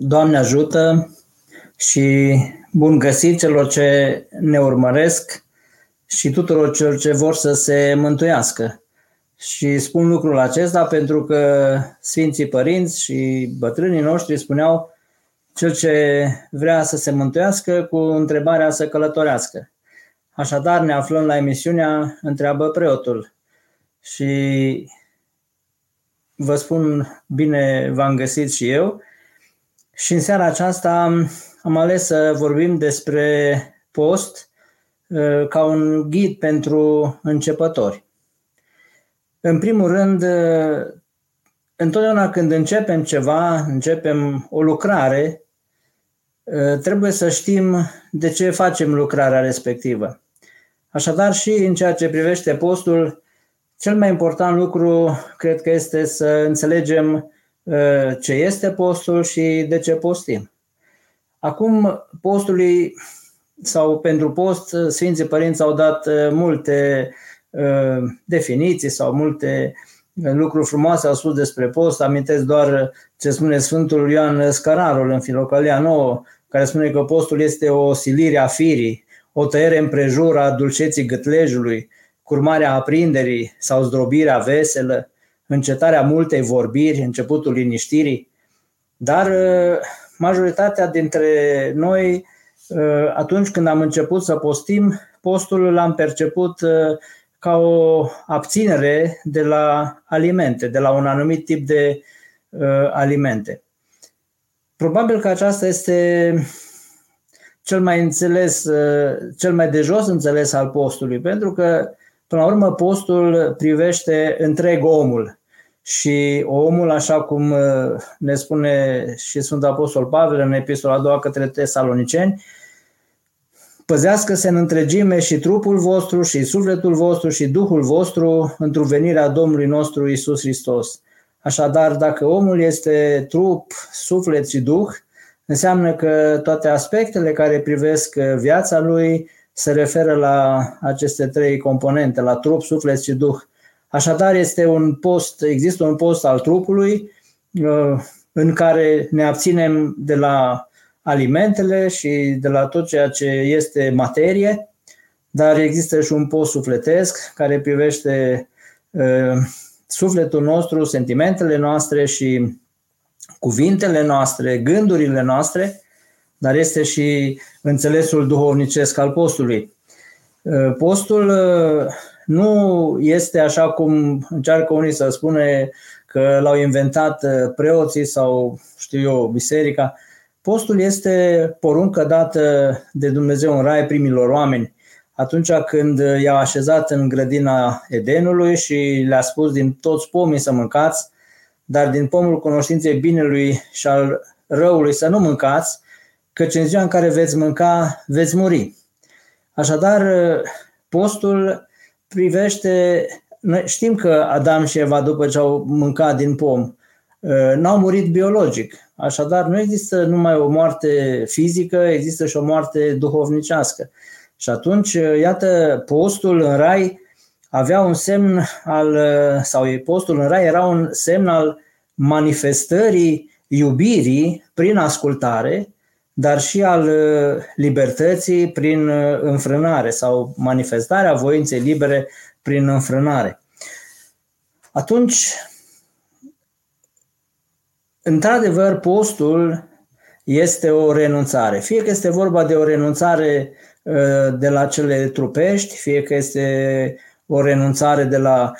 Doamne ajută și bun găsit celor ce ne urmăresc și tuturor celor ce vor să se mântuiască. Și spun lucrul acesta pentru că Sfinții Părinți și bătrânii noștri spuneau cel ce vrea să se mântuiască cu întrebarea să călătorească. Așadar ne aflăm la emisiunea Întreabă preotul. Și vă spun bine v-am găsit și eu și în seara aceasta am ales să vorbim despre post uh, ca un ghid pentru începători. În primul rând, uh, întotdeauna când începem ceva, începem o lucrare, uh, trebuie să știm de ce facem lucrarea respectivă. Așadar, și în ceea ce privește postul, cel mai important lucru cred că este să înțelegem Uh, ce este postul și de ce postim. Acum, postului sau pentru post, Sfinții Părinți au dat uh, multe uh, definiții sau multe lucruri frumoase au spus despre post. Amintesc doar ce spune Sfântul Ioan Scararul în Filocalia 9, care spune că postul este o silire a firii, o tăiere împrejur a dulceții gâtlejului, curmarea aprinderii sau zdrobirea veselă, încetarea multei vorbiri, începutul liniștirii, dar uh, majoritatea dintre noi, uh, atunci când am început să postim, postul l-am perceput uh, ca o abținere de la alimente, de la un anumit tip de alimente. Probabil că aceasta este cel mai înțeles, cel mai de jos înțeles al postului, pentru că, până la urmă, postul privește întreg omul, și omul, așa cum uh, ne spune și Sfântul Apostol Pavel în epistola a doua către tesaloniceni, păzească-se în întregime și trupul vostru și sufletul vostru și Duhul vostru într venirea Domnului nostru Isus Hristos. Așadar, dacă omul este trup, suflet și Duh, înseamnă că toate aspectele care privesc viața lui se referă la aceste trei componente, la trup, suflet și Duh. Așadar, este un post, există un post al trupului uh, în care ne abținem de la alimentele și de la tot ceea ce este materie, dar există și un post sufletesc care privește uh, sufletul nostru, sentimentele noastre și cuvintele noastre, gândurile noastre, dar este și înțelesul duhovnicesc al postului. Uh, postul nu este așa cum încearcă unii să spune că l-au inventat uh, preoții sau, știu eu, biserica. Postul este poruncă dată de Dumnezeu în rai primilor oameni atunci când i-a așezat în grădina Edenului și le-a spus din toți pomii să mâncați, dar din pomul cunoștinței binelui și al răului să nu mâncați, căci în ziua în care veți mânca, veți muri. Așadar, postul privește, noi știm că Adam și Eva, după ce au mâncat din pom, uh, n-au murit biologic. Așadar, nu există numai o moarte fizică, există și o moarte duhovnicească. Și atunci, uh, iată, postul în rai avea un semn al, uh, sau postul în rai era un semn al manifestării iubirii prin ascultare, dar și al uh, libertății prin uh, înfrânare sau manifestarea voinței libere prin înfrânare. Atunci, într-adevăr, postul este o renunțare. Fie că este vorba de o renunțare uh, de la cele trupești, fie că este o renunțare de la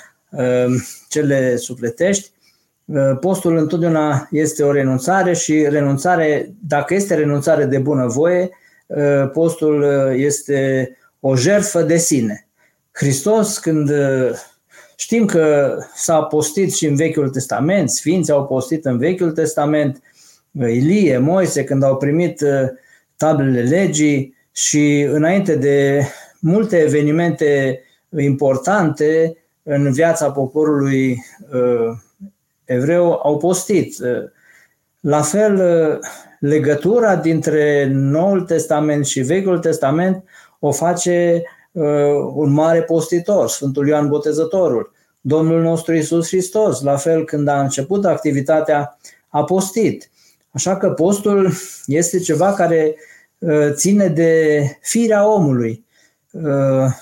cele sufletești, Uh, postul întotdeauna este o renunțare și renunțare, dacă este renunțare de bunăvoie, uh, postul uh, este o jertfă de sine. Hristos, când știm că s-a postit și în Vechiul Testament, Sfinții au postit în Vechiul Testament, Ilie, Moise, când au primit tablele legii și înainte de multe evenimente importante în viața poporului evreu au postit. La fel, legătura dintre Noul Testament și Vechiul Testament o face uh, un mare postitor, Sfântul Ioan Botezătorul. Domnul nostru Isus Hristos, la fel când a început activitatea, a postit. Așa că postul este ceva care ține de firea omului.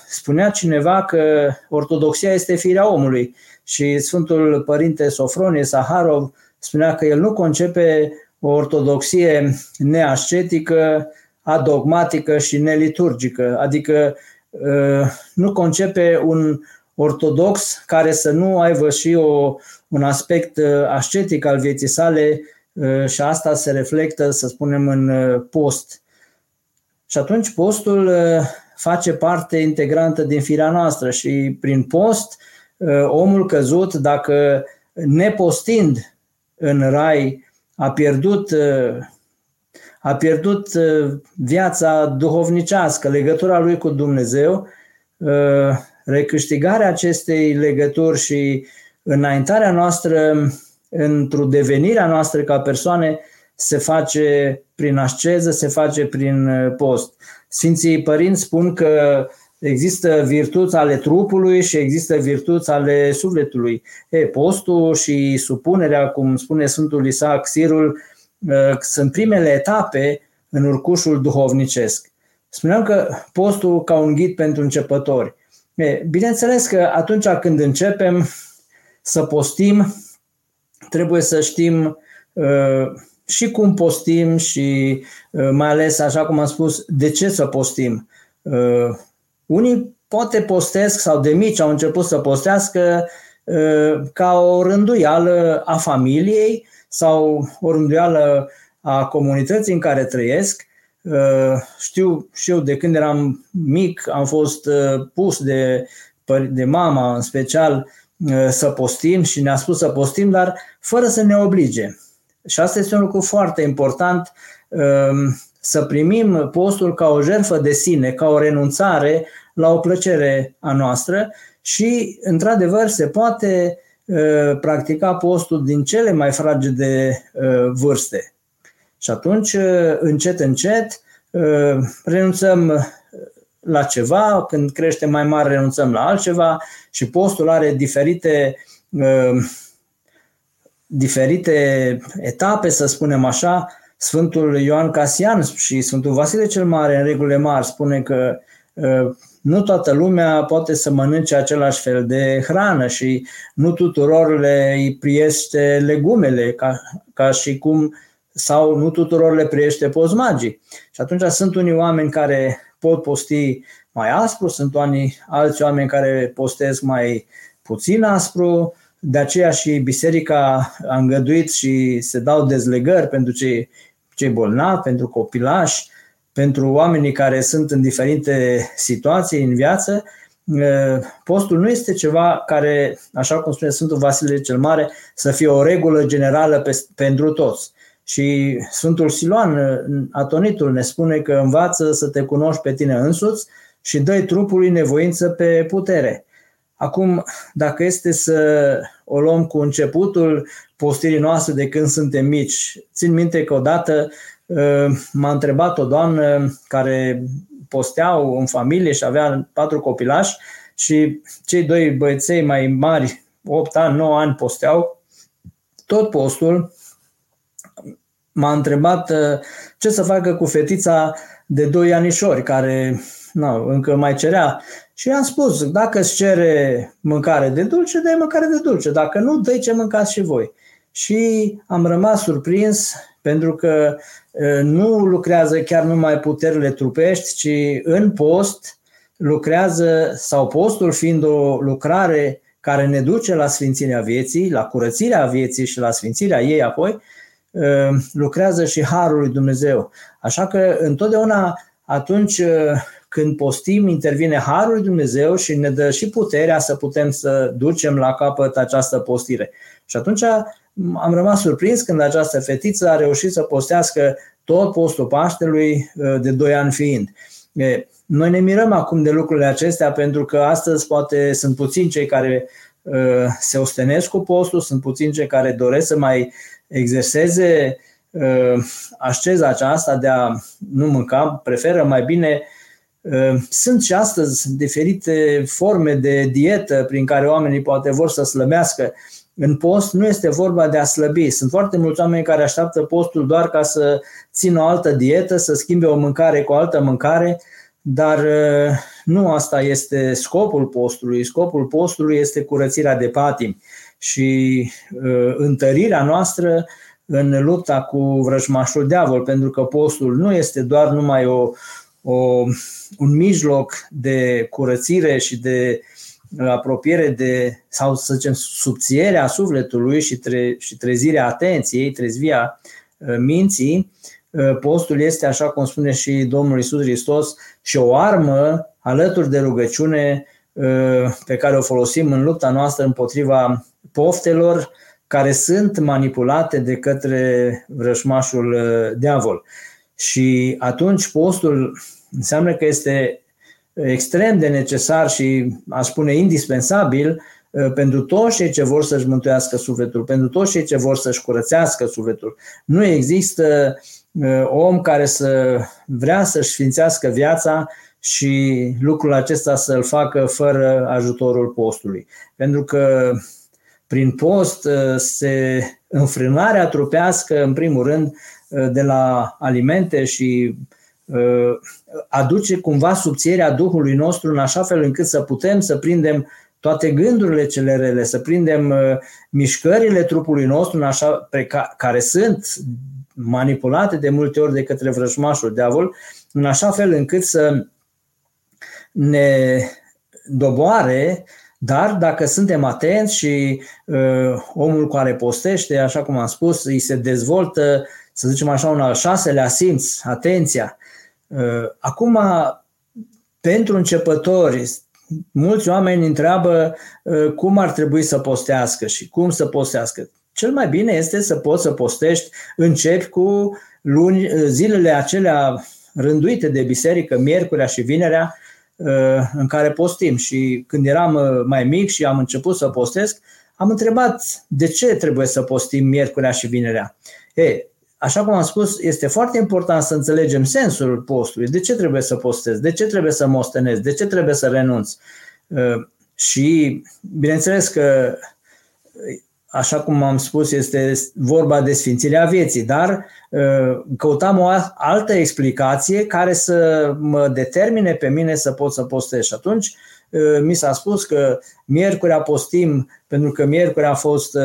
Spunea cineva că ortodoxia este firea omului și Sfântul Părinte Sofronie Saharov spunea că el nu concepe o ortodoxie neascetică, adogmatică și neliturgică, adică nu concepe un ortodox care să nu aibă și o, un aspect ascetic al vieții sale și asta se reflectă, să spunem, în post. Și atunci postul face parte integrantă din firea noastră și prin post omul căzut, dacă nepostind în rai a pierdut, a pierdut viața duhovnicească, legătura lui cu Dumnezeu, recâștigarea acestei legături și înaintarea noastră într-o devenirea noastră ca persoane se face prin asceză, se face prin post. Sfinții părinți spun că există virtuți ale trupului și există virtuți ale sufletului. E, postul și supunerea, cum spune Sfântul Isaac Sirul, ă, sunt primele etape în urcușul duhovnicesc. Spuneam că postul ca un ghid pentru începători. E, bineînțeles că atunci când începem să postim, trebuie să știm uh, și cum postim și uh, mai ales, așa cum am spus, de ce să postim. Uh, unii poate postesc sau de mici au început să postească uh, ca o rânduială a familiei sau o rânduială a comunității în care trăiesc. Uh, știu și eu de când eram mic am fost uh, pus de, de mama în special să postim și ne-a spus să postim, dar fără să ne oblige. Și asta este un lucru foarte important să primim postul ca o jertfă de sine, ca o renunțare la o plăcere a noastră și, într-adevăr, se poate uh, practica postul din cele mai fragede uh, vârste. Și atunci, uh, încet, încet, renunțăm la ceva, când crește mai mare renunțăm la altceva și postul are diferite diferite etape, să spunem așa, Sfântul Ioan Casian și Sfântul Vasile cel Mare, în regulile mari, spune că uh, nu toată lumea poate să mănânce același fel de hrană și nu tuturor le îi priește legumele, ca, ca și cum sau nu tuturor le priește pozmagii. Și atunci sunt unii oameni care pot posti mai aspru, sunt unii, alți oameni care postesc mai puțin aspru, de aceea și biserica a îngăduit și se dau dezlegări pentru cei cei bolnavi, pentru copilași, pentru oamenii care sunt în diferite situații în viață, postul nu este ceva care, așa cum spune Sfântul Vasile cel Mare, să fie o regulă generală pe, pentru toți. Și Sfântul Siloan, atonitul, ne spune că învață să te cunoști pe tine însuți și dă trupului nevoință pe putere. Acum, dacă este să o luăm cu începutul postirii noastre de când suntem mici, țin minte că odată uh, m-a întrebat o doamnă care posteau în familie și avea patru copilași și cei doi băieței mai mari, 8 ani, 9 ani posteau tot postul. M-a întrebat uh, ce să facă cu fetița de 2 anișori care nu, încă mai cerea și i-am spus, dacă îți cere mâncare de dulce, dai mâncare de dulce. Dacă nu, dă ce mâncați și voi. Și am rămas surprins pentru că nu lucrează chiar numai puterile trupești, ci în post lucrează, sau postul fiind o lucrare care ne duce la sfințirea vieții, la curățirea vieții și la sfințirea ei apoi, lucrează și Harul lui Dumnezeu. Așa că întotdeauna atunci când postim, intervine Harul lui Dumnezeu și ne dă și puterea să putem să ducem la capăt această postire. Și atunci am rămas surprins când această fetiță a reușit să postească tot postul Paștelui uh, de 2 ani fiind. Noi ne mirăm acum de lucrurile acestea pentru că astăzi poate sunt puțini cei care uh, se ostenesc cu postul, sunt puțini cei care doresc să mai exerseze uh, asceza aceasta de a nu mânca, preferă mai bine Ehm, sunt și astăzi diferite forme de dietă prin care oamenii poate vor să slăbească. În post nu este vorba de a slăbi. Sunt foarte mulți oameni care așteaptă postul doar ca să țină o altă dietă, să schimbe o mâncare cu o altă mâncare, dar nu asta este scopul postului. Scopul postului este curățirea de patim și întărirea noastră în lupta cu vrăjmașul diavol, pentru că postul nu este doar numai o, o, un mijloc de curățire și de apropiere de, sau să zicem, subțierea sufletului și, tre, și trezirea atenției, trezvia uh, minții, uh, postul este, așa cum spune și Domnul Isus Hristos, și o armă alături de rugăciune uh, pe care o folosim în lupta noastră împotriva poftelor care sunt manipulate de către vrășmașul diavol. Și atunci postul înseamnă că este extrem de necesar și, aș spune, indispensabil uh, pentru toți cei ce vor să-și mântuiască sufletul, pentru toți cei ce vor să-și curățească sufletul. Nu există uh, om care să vrea să-și sfințească viața și lucrul acesta să-l facă fără ajutorul postului. Pentru că prin post uh, se înfrânarea trupească, în primul rând, de la alimente și Uh, aduce cumva subțierea Duhului nostru în așa fel încât să putem să prindem toate gândurile cele rele, să prindem uh, mișcările trupului nostru în așa, pe ca, care sunt manipulate de multe ori de către vrăjmașul diavol, în așa fel încât să ne doboare, dar dacă suntem atenți și uh, omul care postește, așa cum am spus, îi se dezvoltă, să zicem așa, un al șaselea simț, atenția, Uh, acum, pentru începători, mulți oameni întreabă uh, cum ar trebui să postească și cum să postească. Cel mai bine este să poți să postești, începi cu luni, uh, zilele acelea rânduite de biserică, miercurea și vinerea, în care postim. Și când eram mai mic și am început să postesc, am întrebat de ce trebuie să postim miercurea și vinerea. E, așa cum am spus, este foarte important să înțelegem sensul postului. De ce trebuie să postez? De ce trebuie să mostenez? De ce trebuie să renunț? Uh, și, bineînțeles că, așa cum am spus, este vorba de sfințirea vieții, dar uh, căutam o altă explicație care să mă determine pe mine să pot să postez. Și atunci uh, mi s-a spus că miercuri postim pentru că miercuri a fost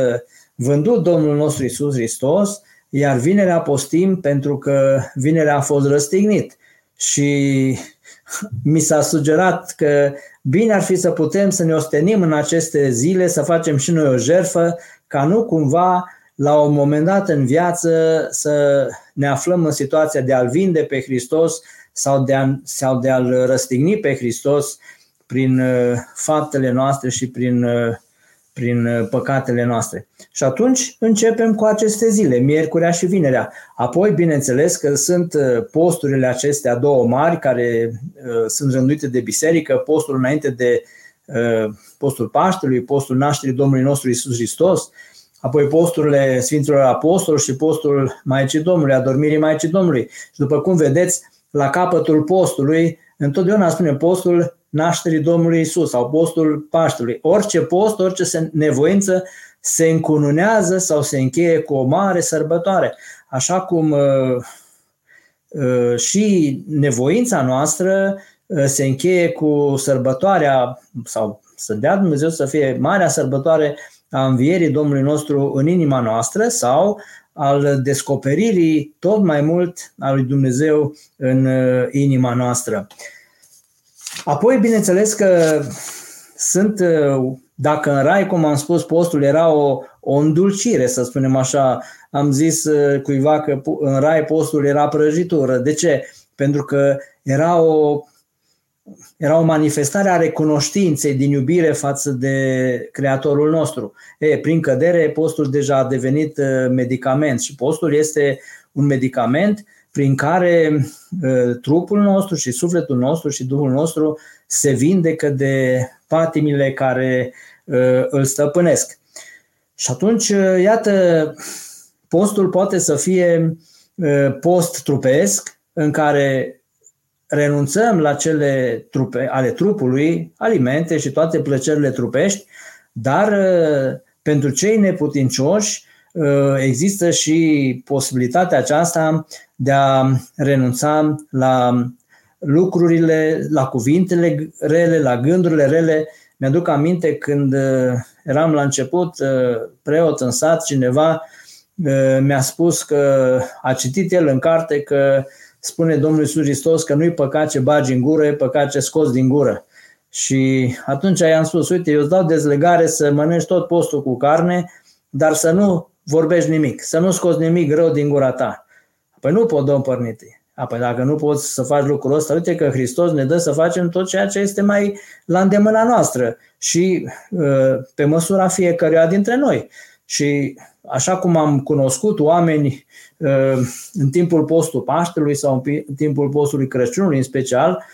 vândut Domnul nostru Isus Hristos, iar vinerea postim pentru că vinerea a fost răstignit. Și mi s-a sugerat că bine ar fi să putem să ne ostenim în aceste zile, să facem și noi o jerfă, ca nu cumva la un moment dat în viață să ne aflăm în situația de a-L vinde pe Hristos sau de, a, sau de a-L răstigni pe Hristos prin uh, faptele noastre și prin uh, prin uh, păcatele noastre. Și atunci începem cu aceste zile, miercurea și vinerea. Apoi, bineînțeles că sunt uh, posturile acestea două mari care uh, sunt rânduite de biserică, postul înainte de uh, postul Paștelui, postul nașterii Domnului nostru Isus Hristos, apoi posturile Sfinților Apostoli și postul Maicii Domnului, adormirii Maicii Domnului. Și după cum vedeți, la capătul postului, întotdeauna spune postul nașterii Domnului Isus sau postul Paștelui. Orice post, orice nevoință se încununează sau se încheie cu o mare sărbătoare. Așa cum uh, uh, și nevoința noastră uh, se încheie cu sărbătoarea sau să dea Dumnezeu să fie marea sărbătoare a învierii Domnului nostru în inima noastră sau al descoperirii tot mai mult a lui Dumnezeu în inima noastră. Apoi, bineînțeles că sunt, uh, dacă în rai, cum am spus, postul era o, o îndulcire, să spunem așa, am zis uh, cuiva că în rai postul era prăjitură. De ce? Pentru că era o, era o manifestare a recunoștinței din iubire față de Creatorul nostru. E, prin cădere, postul deja a devenit uh, medicament și postul este un medicament prin care ă, trupul nostru și sufletul nostru și Duhul nostru se vindecă de patimile care ă, îl stăpânesc. Și atunci, ă, iată, postul poate să fie post trupesc, în care renunțăm la cele trupe, ale trupului, alimente și toate plăcerile trupești, dar pentru cei neputincioși există și posibilitatea aceasta de a renunța la lucrurile, la cuvintele rele, la gândurile rele. Mi-aduc aminte când eram la început preot în sat, cineva mi-a spus că a citit el în carte că spune Domnul Iisus Hristos că nu-i păcat ce bagi în gură, e păcat ce scoți din gură. Și atunci i-am spus, uite, eu îți dau dezlegare să mănânci tot postul cu carne, dar să nu vorbești nimic, să nu scoți nimic rău din gura ta. Păi nu pot, domn părnite. Apoi dacă nu poți să faci lucrul ăsta, uite că Hristos ne dă să facem tot ceea ce este mai la îndemâna noastră și uh, pe măsura fiecăruia dintre noi. Și așa cum am cunoscut oameni uh, în timpul postului Paștelui sau în timpul postului Crăciunului în special,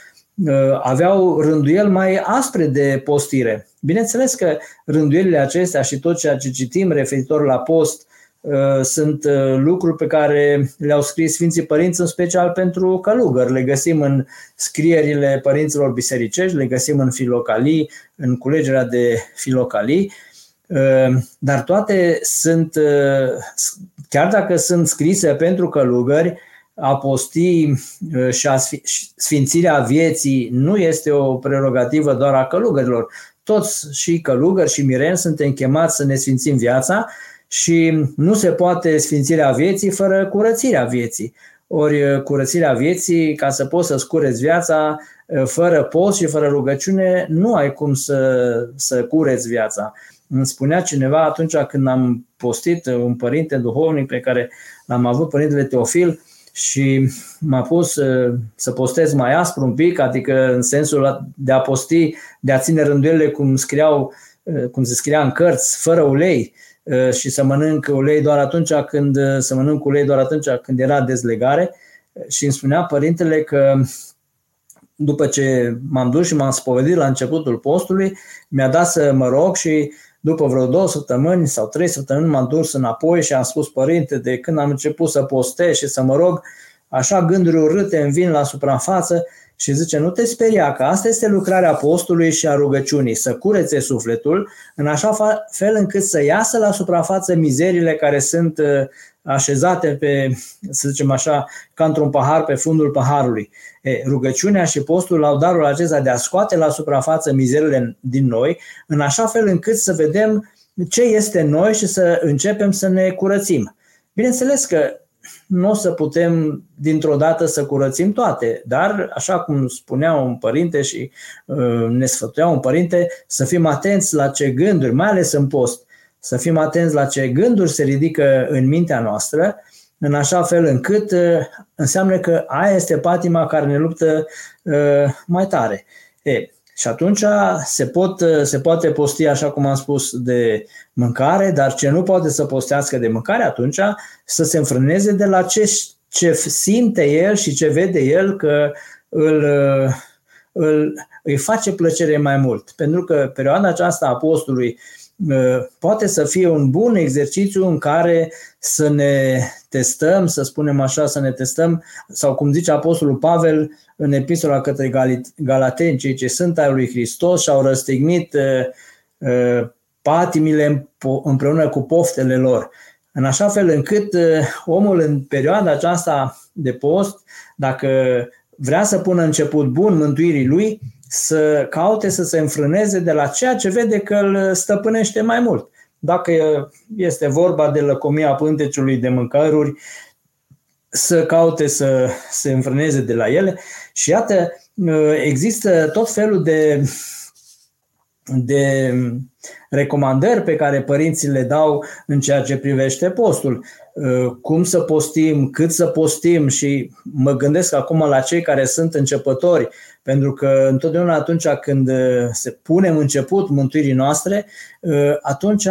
uh, aveau rânduieli mai aspre de postire. Bineînțeles că rânduielile acestea și tot ceea ce citim referitor la post uh, sunt lucruri pe care le-au scris Sfinții Părinți, în special pentru călugări. Le găsim în scrierile părinților bisericești, le găsim în filocalii, în culegerea de filocalii Ehm, dar toate sunt, eh, chiar dacă sunt scrise pentru călugări, apostii eh, și a sfințirea vieții nu este o prerogativă doar a călugărilor. Toți și călugări și mireni suntem chemați să ne sfințim viața și nu se poate sfințirea vieții fără curățirea vieții. Ori eh, curățirea vieții, ca să poți să-ți cureți viața, fără post și fără rugăciune, nu ai cum să, să cureți viața. Îmi spunea cineva atunci când am postit un părinte duhovnic pe care l-am avut, părintele Teofil, și m-a pus uh, să postez mai aspru un pic, adică în sensul de a posti, de a ține rânduielile cum scriau, uh, cum se scria în cărți, fără ulei uh, și să mănânc ulei doar atunci când să mănânc ulei doar atunci când era dezlegare. Și îmi spunea părintele că după ce m-am dus și m-am spovedit la începutul postului, mi-a dat să mă rog și după vreo două săptămâni sau trei săptămâni m-am dus înapoi și am spus, părinte, de când am început să postez și să mă rog, așa gânduri urâte îmi vin la suprafață și zice, nu te speria că asta este lucrarea postului și a rugăciunii, să curețe sufletul în așa fel încât să iasă la suprafață mizerile care sunt uh, așezate pe, să zicem așa, ca într-un pahar pe fundul paharului. E, rugăciunea și postul au darul acesta de a scoate la suprafață mizerile din noi, în așa fel încât să vedem ce este noi și să începem să ne curățim. Bineînțeles că nu o să putem dintr-o dată să curățim toate, dar așa cum spunea un părinte și uh, ne sfătuia un părinte, să fim atenți la ce gânduri, mai ales în post, să fim atenți la ce gânduri se ridică în mintea noastră, în așa fel încât uh, înseamnă că aia este patima care ne luptă uh, mai tare. E, și atunci se, pot, uh, se poate posti, așa cum am spus, de mâncare, dar ce nu poate să postească de mâncare, atunci să se înfrâneze de la ce, ce simte el și ce vede el că îl, îl, îi face plăcere mai mult. Pentru că perioada aceasta a postului Uh, poate să fie un bun exercițiu în care să ne testăm, să spunem așa, să ne testăm, sau cum zice Apostolul Pavel în epistola către Galateni, cei ce sunt ai lui Hristos și au răstignit uh, uh, patimile împreună cu poftele lor. În așa fel încât omul în perioada aceasta de post, dacă vrea să pună început bun mântuirii lui, să caute să se înfrâneze de la ceea ce vede că îl stăpânește mai mult. Dacă este vorba de lăcomia pânteciului de mâncăruri, să caute să se înfrâneze de la ele. Și iată, există tot felul de de recomandări pe care părinții le dau în ceea ce privește postul. Uh, cum să postim, cât să postim și mă gândesc acum la cei care sunt începători, pentru că întotdeauna atunci când uh, se punem început mântuirii noastre, uh, atunci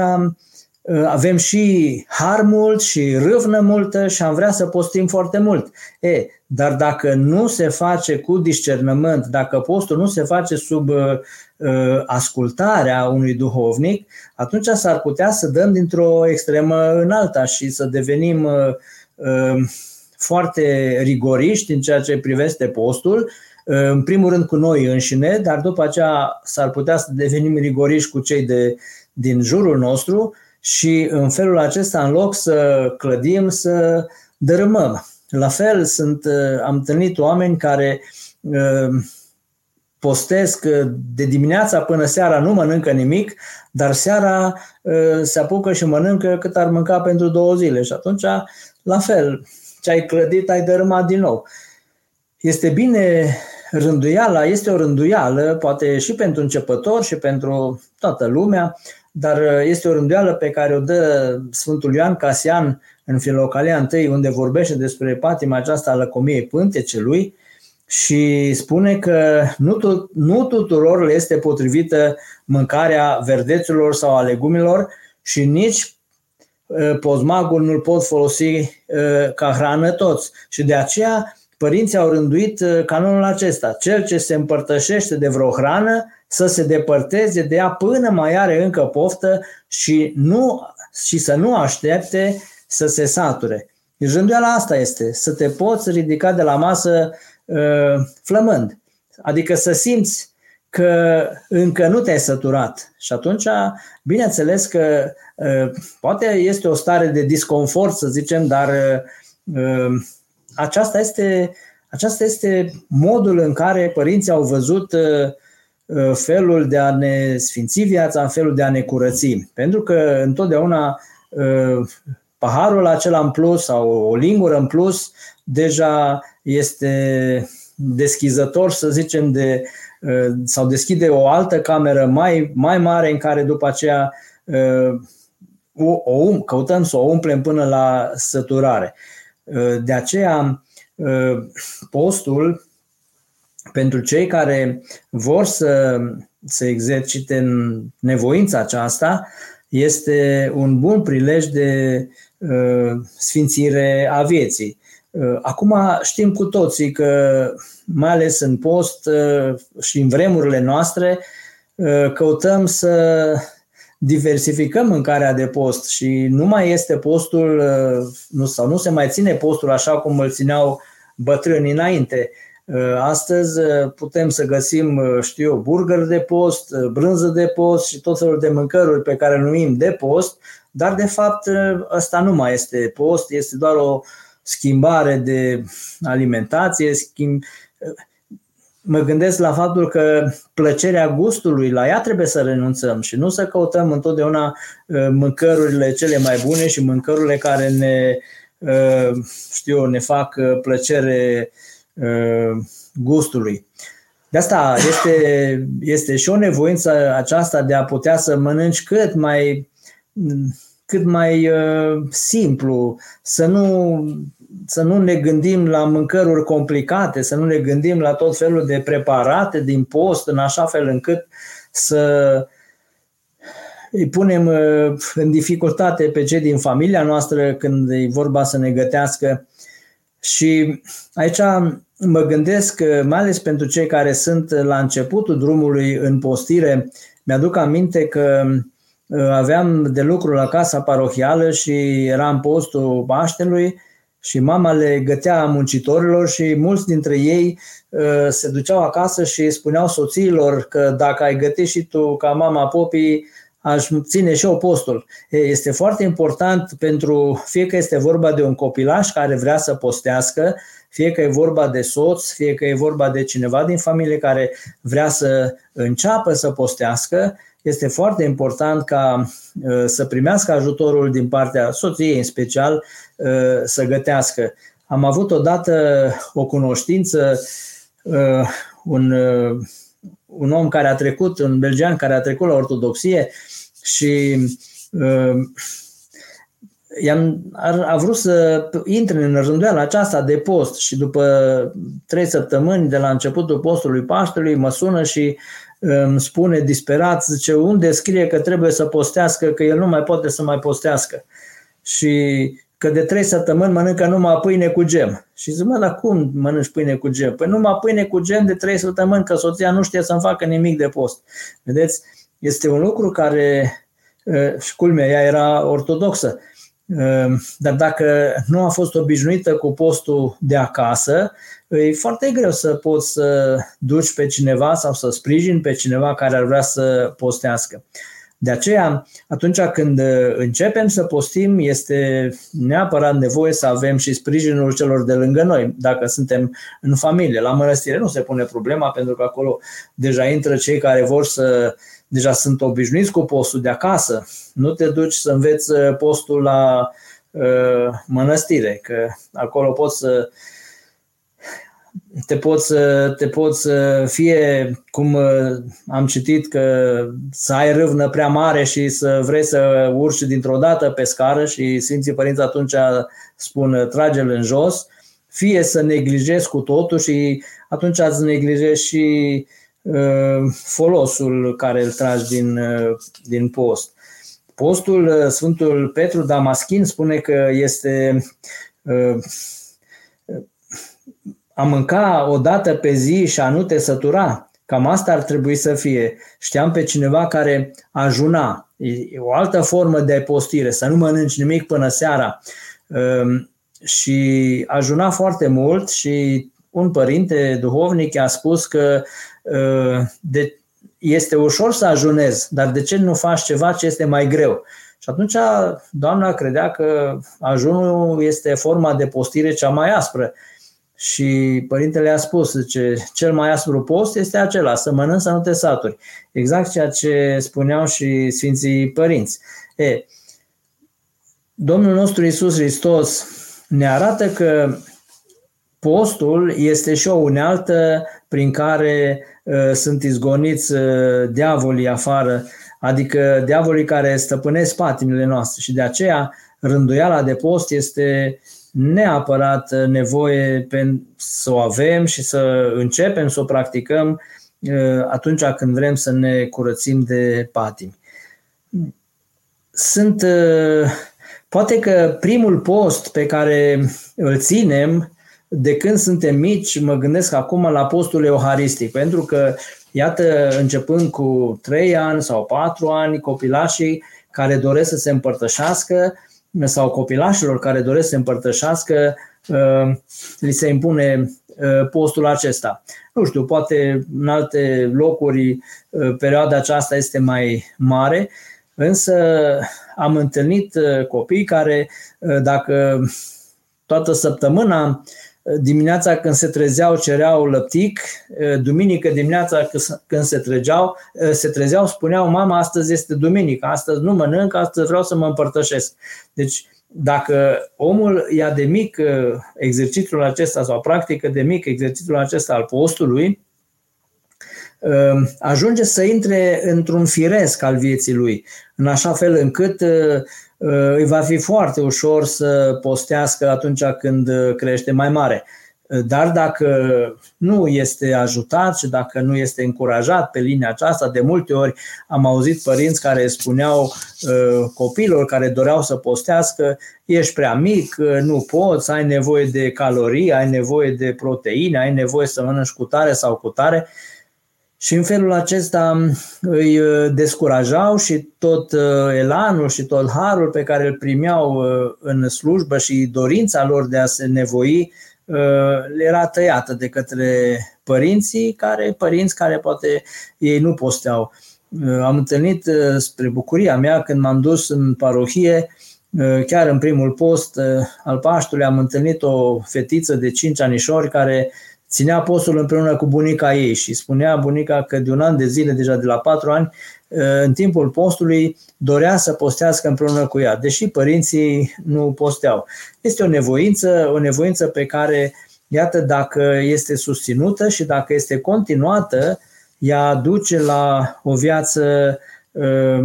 avem și har mult și râvnă multă și am vrea să postim foarte mult. E, dar dacă nu se face cu discernământ, dacă postul nu se face sub uh, uh, ascultarea unui duhovnic, atunci s-ar putea să dăm dintr-o extremă în alta și să devenim uh, uh, foarte rigoriști în ceea ce privește postul, uh, în primul rând cu noi înșine, dar după aceea s-ar putea să devenim rigoriști cu cei de, din jurul nostru și în felul acesta, în loc să clădim, să dărâmăm. La fel, sunt, am întâlnit oameni care postesc de dimineața până seara, nu mănâncă nimic, dar seara se apucă și mănâncă cât ar mânca pentru două zile. Și atunci, la fel, ce ai clădit, ai dărâmat din nou. Este bine rânduiala, este o rânduială, poate și pentru începători și pentru toată lumea, dar este o rânduială pe care o dă Sfântul Ioan Casian în Filocalia 1, unde vorbește despre patima aceasta a lăcomiei pântecelui și spune că nu, tot, nu tuturor le este potrivită mâncarea verdețurilor sau a legumilor și nici pozmagul nu-l pot folosi ca hrană toți. Și de aceea părinții au rânduit canonul acesta. Cel ce se împărtășește de vreo hrană să se depărteze de ea până mai are încă poftă și, nu, și să nu aștepte să se sature. Deci rânduiala asta este, să te poți ridica de la masă uh, flămând. Adică să simți că încă nu te-ai săturat. Și atunci, bineînțeles că uh, poate este o stare de disconfort, să zicem, dar uh, aceasta este, aceasta este modul în care părinții au văzut uh, felul de a ne sfinți viața, în felul de a ne curăți. Pentru că întotdeauna paharul acela în plus sau o lingură în plus deja este deschizător, să zicem, de, sau deschide o altă cameră mai, mai mare în care după aceea o, o, um, căutăm să o umplem până la săturare. De aceea, postul, pentru cei care vor să se exercite în nevoința aceasta, este un bun prilej de uh, sfințire a vieții. Uh, acum știm cu toții că, mai ales în post uh, și în vremurile noastre, uh, căutăm să diversificăm mâncarea de post și nu mai este postul, nu, sau nu se mai ține postul așa cum îl țineau bătrânii înainte. Astăzi putem să găsim, știu eu, burger de post, brânză de post și tot felul de mâncăruri pe care le numim de post, dar de fapt ăsta nu mai este post, este doar o schimbare de alimentație, schimb... mă gândesc la faptul că plăcerea gustului, la ea trebuie să renunțăm și nu să căutăm întotdeauna uh, mâncărurile cele mai bune și mâncărurile care ne, uh, știu, ne fac uh, plăcere gustului. De asta este, este și o nevoință aceasta de a putea să mănânci cât mai cât mai uh, simplu, să nu, să nu ne gândim la mâncăruri complicate, să nu ne gândim la tot felul de preparate din post, în așa fel încât să îi punem uh, în dificultate pe cei din familia noastră când e vorba să ne gătească. Și aici mă gândesc, mai ales pentru cei care sunt la începutul drumului în postire, mi-aduc aminte că Uh, aveam de lucru la casa parohială și era în postul Paștelui și mama le gătea muncitorilor și mulți dintre ei uh, se duceau acasă și spuneau soțiilor că dacă ai gătit și tu ca mama popii, aș ține și eu postul. Este foarte important pentru, fie că este vorba de un copilaș care vrea să postească, fie că e vorba de soț, fie că e vorba de cineva din familie care vrea să înceapă să postească, este foarte important ca uh, să primească ajutorul din partea soției în special uh, să gătească. Am avut odată o cunoștință, uh, un, un om care a trecut, un belgean care a trecut la ortodoxie și i-am, a vrut să intre în rânduiala aceasta de post și după trei săptămâni de la începutul postului Paștelui mă sună și îmi spune disperat, zice, unde scrie că trebuie să postească, că el nu mai poate să mai postească. Și că de trei săptămâni mănâncă numai pâine cu gem. Și zic, mă, dar cum mănânci pâine cu gem? Păi numai pâine cu gem de trei săptămâni, că soția nu știe să-mi facă nimic de post. Vedeți? Este un lucru care, și culmea, ea era ortodoxă, dar dacă nu a fost obișnuită cu postul de acasă, e foarte greu să poți să duci pe cineva sau să sprijin pe cineva care ar vrea să postească. De aceea, atunci când începem să postim, este neapărat nevoie să avem și sprijinul celor de lângă noi, dacă suntem în familie. La mănăstire nu se pune problema, pentru că acolo deja intră cei care vor să deja sunt obișnuiți cu postul de acasă. Nu te duci să înveți postul la uh, mănăstire, că acolo poți să te poți, te poți fie cum am citit că să ai râvnă prea mare și să vrei să urci dintr-o dată pe scară și Sfinții Părinți atunci spun trage-l în jos, fie să neglijezi cu totul și atunci îți neglijezi și folosul care îl tragi din, din post. Postul Sfântul Petru Damaschin spune că este a mânca o dată pe zi și a nu te sătura. Cam asta ar trebui să fie. Știam pe cineva care ajuna. E o altă formă de postire, să nu mănânci nimic până seara. Ehm, și ajuna foarte mult și un părinte duhovnic a spus că ehm, de, este ușor să ajunezi, dar de ce nu faci ceva ce este mai greu? Și atunci doamna credea că ajunul este forma de postire cea mai aspră. Și părintele a spus, zice, cel mai aspru post este acela, să mănânci să nu te saturi. Exact ceea ce spuneau și Sfinții Părinți. E, Domnul nostru Isus Hristos ne arată că postul este și o unealtă prin care uh, sunt izgoniți uh, diavolii afară, adică diavolii care stăpânesc patimile noastre și de aceea rânduiala de post este neapărat nevoie să o avem și să începem să o practicăm uh, atunci când vrem să ne curățim de patimi. Sunt, uh, poate că primul post pe care îl ținem de când suntem mici, mă gândesc acum la postul euharistic, pentru că, iată, începând cu 3 ani sau 4 ani, copilașii care doresc să se împărtășească, sau copilașilor care doresc să împărtășească, uh, li se impune uh, postul acesta. Nu știu, poate în alte locuri uh, perioada aceasta este mai mare, însă am întâlnit copii care, dacă toată săptămâna dimineața când se trezeau cereau lăptic, duminică dimineața când se trezeau, se trezeau spuneau mama astăzi este duminică, astăzi nu mănânc, astăzi vreau să mă împărtășesc. Deci dacă omul ia de mic exercițiul acesta sau practică de mic exercițiul acesta al postului, ajunge să intre într-un firesc al vieții lui, în așa fel încât îi va fi foarte ușor să postească atunci când crește mai mare. Dar dacă nu este ajutat și dacă nu este încurajat pe linia aceasta, de multe ori am auzit părinți care spuneau uh, copilor care doreau să postească, ești prea mic, nu poți, ai nevoie de calorii, ai nevoie de proteine, ai nevoie să mănânci cu tare sau cu tare. Și în felul acesta îi uh, descurajau și tot uh, elanul și tot harul pe care îl primeau uh, în slujbă și dorința lor de a se nevoi le era tăiată de către părinții care, părinți care poate ei nu posteau. Am întâlnit spre bucuria mea când m-am dus în parohie, chiar în primul post al Paștului am întâlnit o fetiță de 5 anișori care ținea postul împreună cu bunica ei și spunea bunica că de un an de zile, deja de la patru ani, ă, în timpul postului dorea să postească împreună cu ea, deși părinții nu posteau. Este o nevoință, o nevoință pe care, iată, dacă este susținută și dacă este continuată, ea duce la o viață, ă,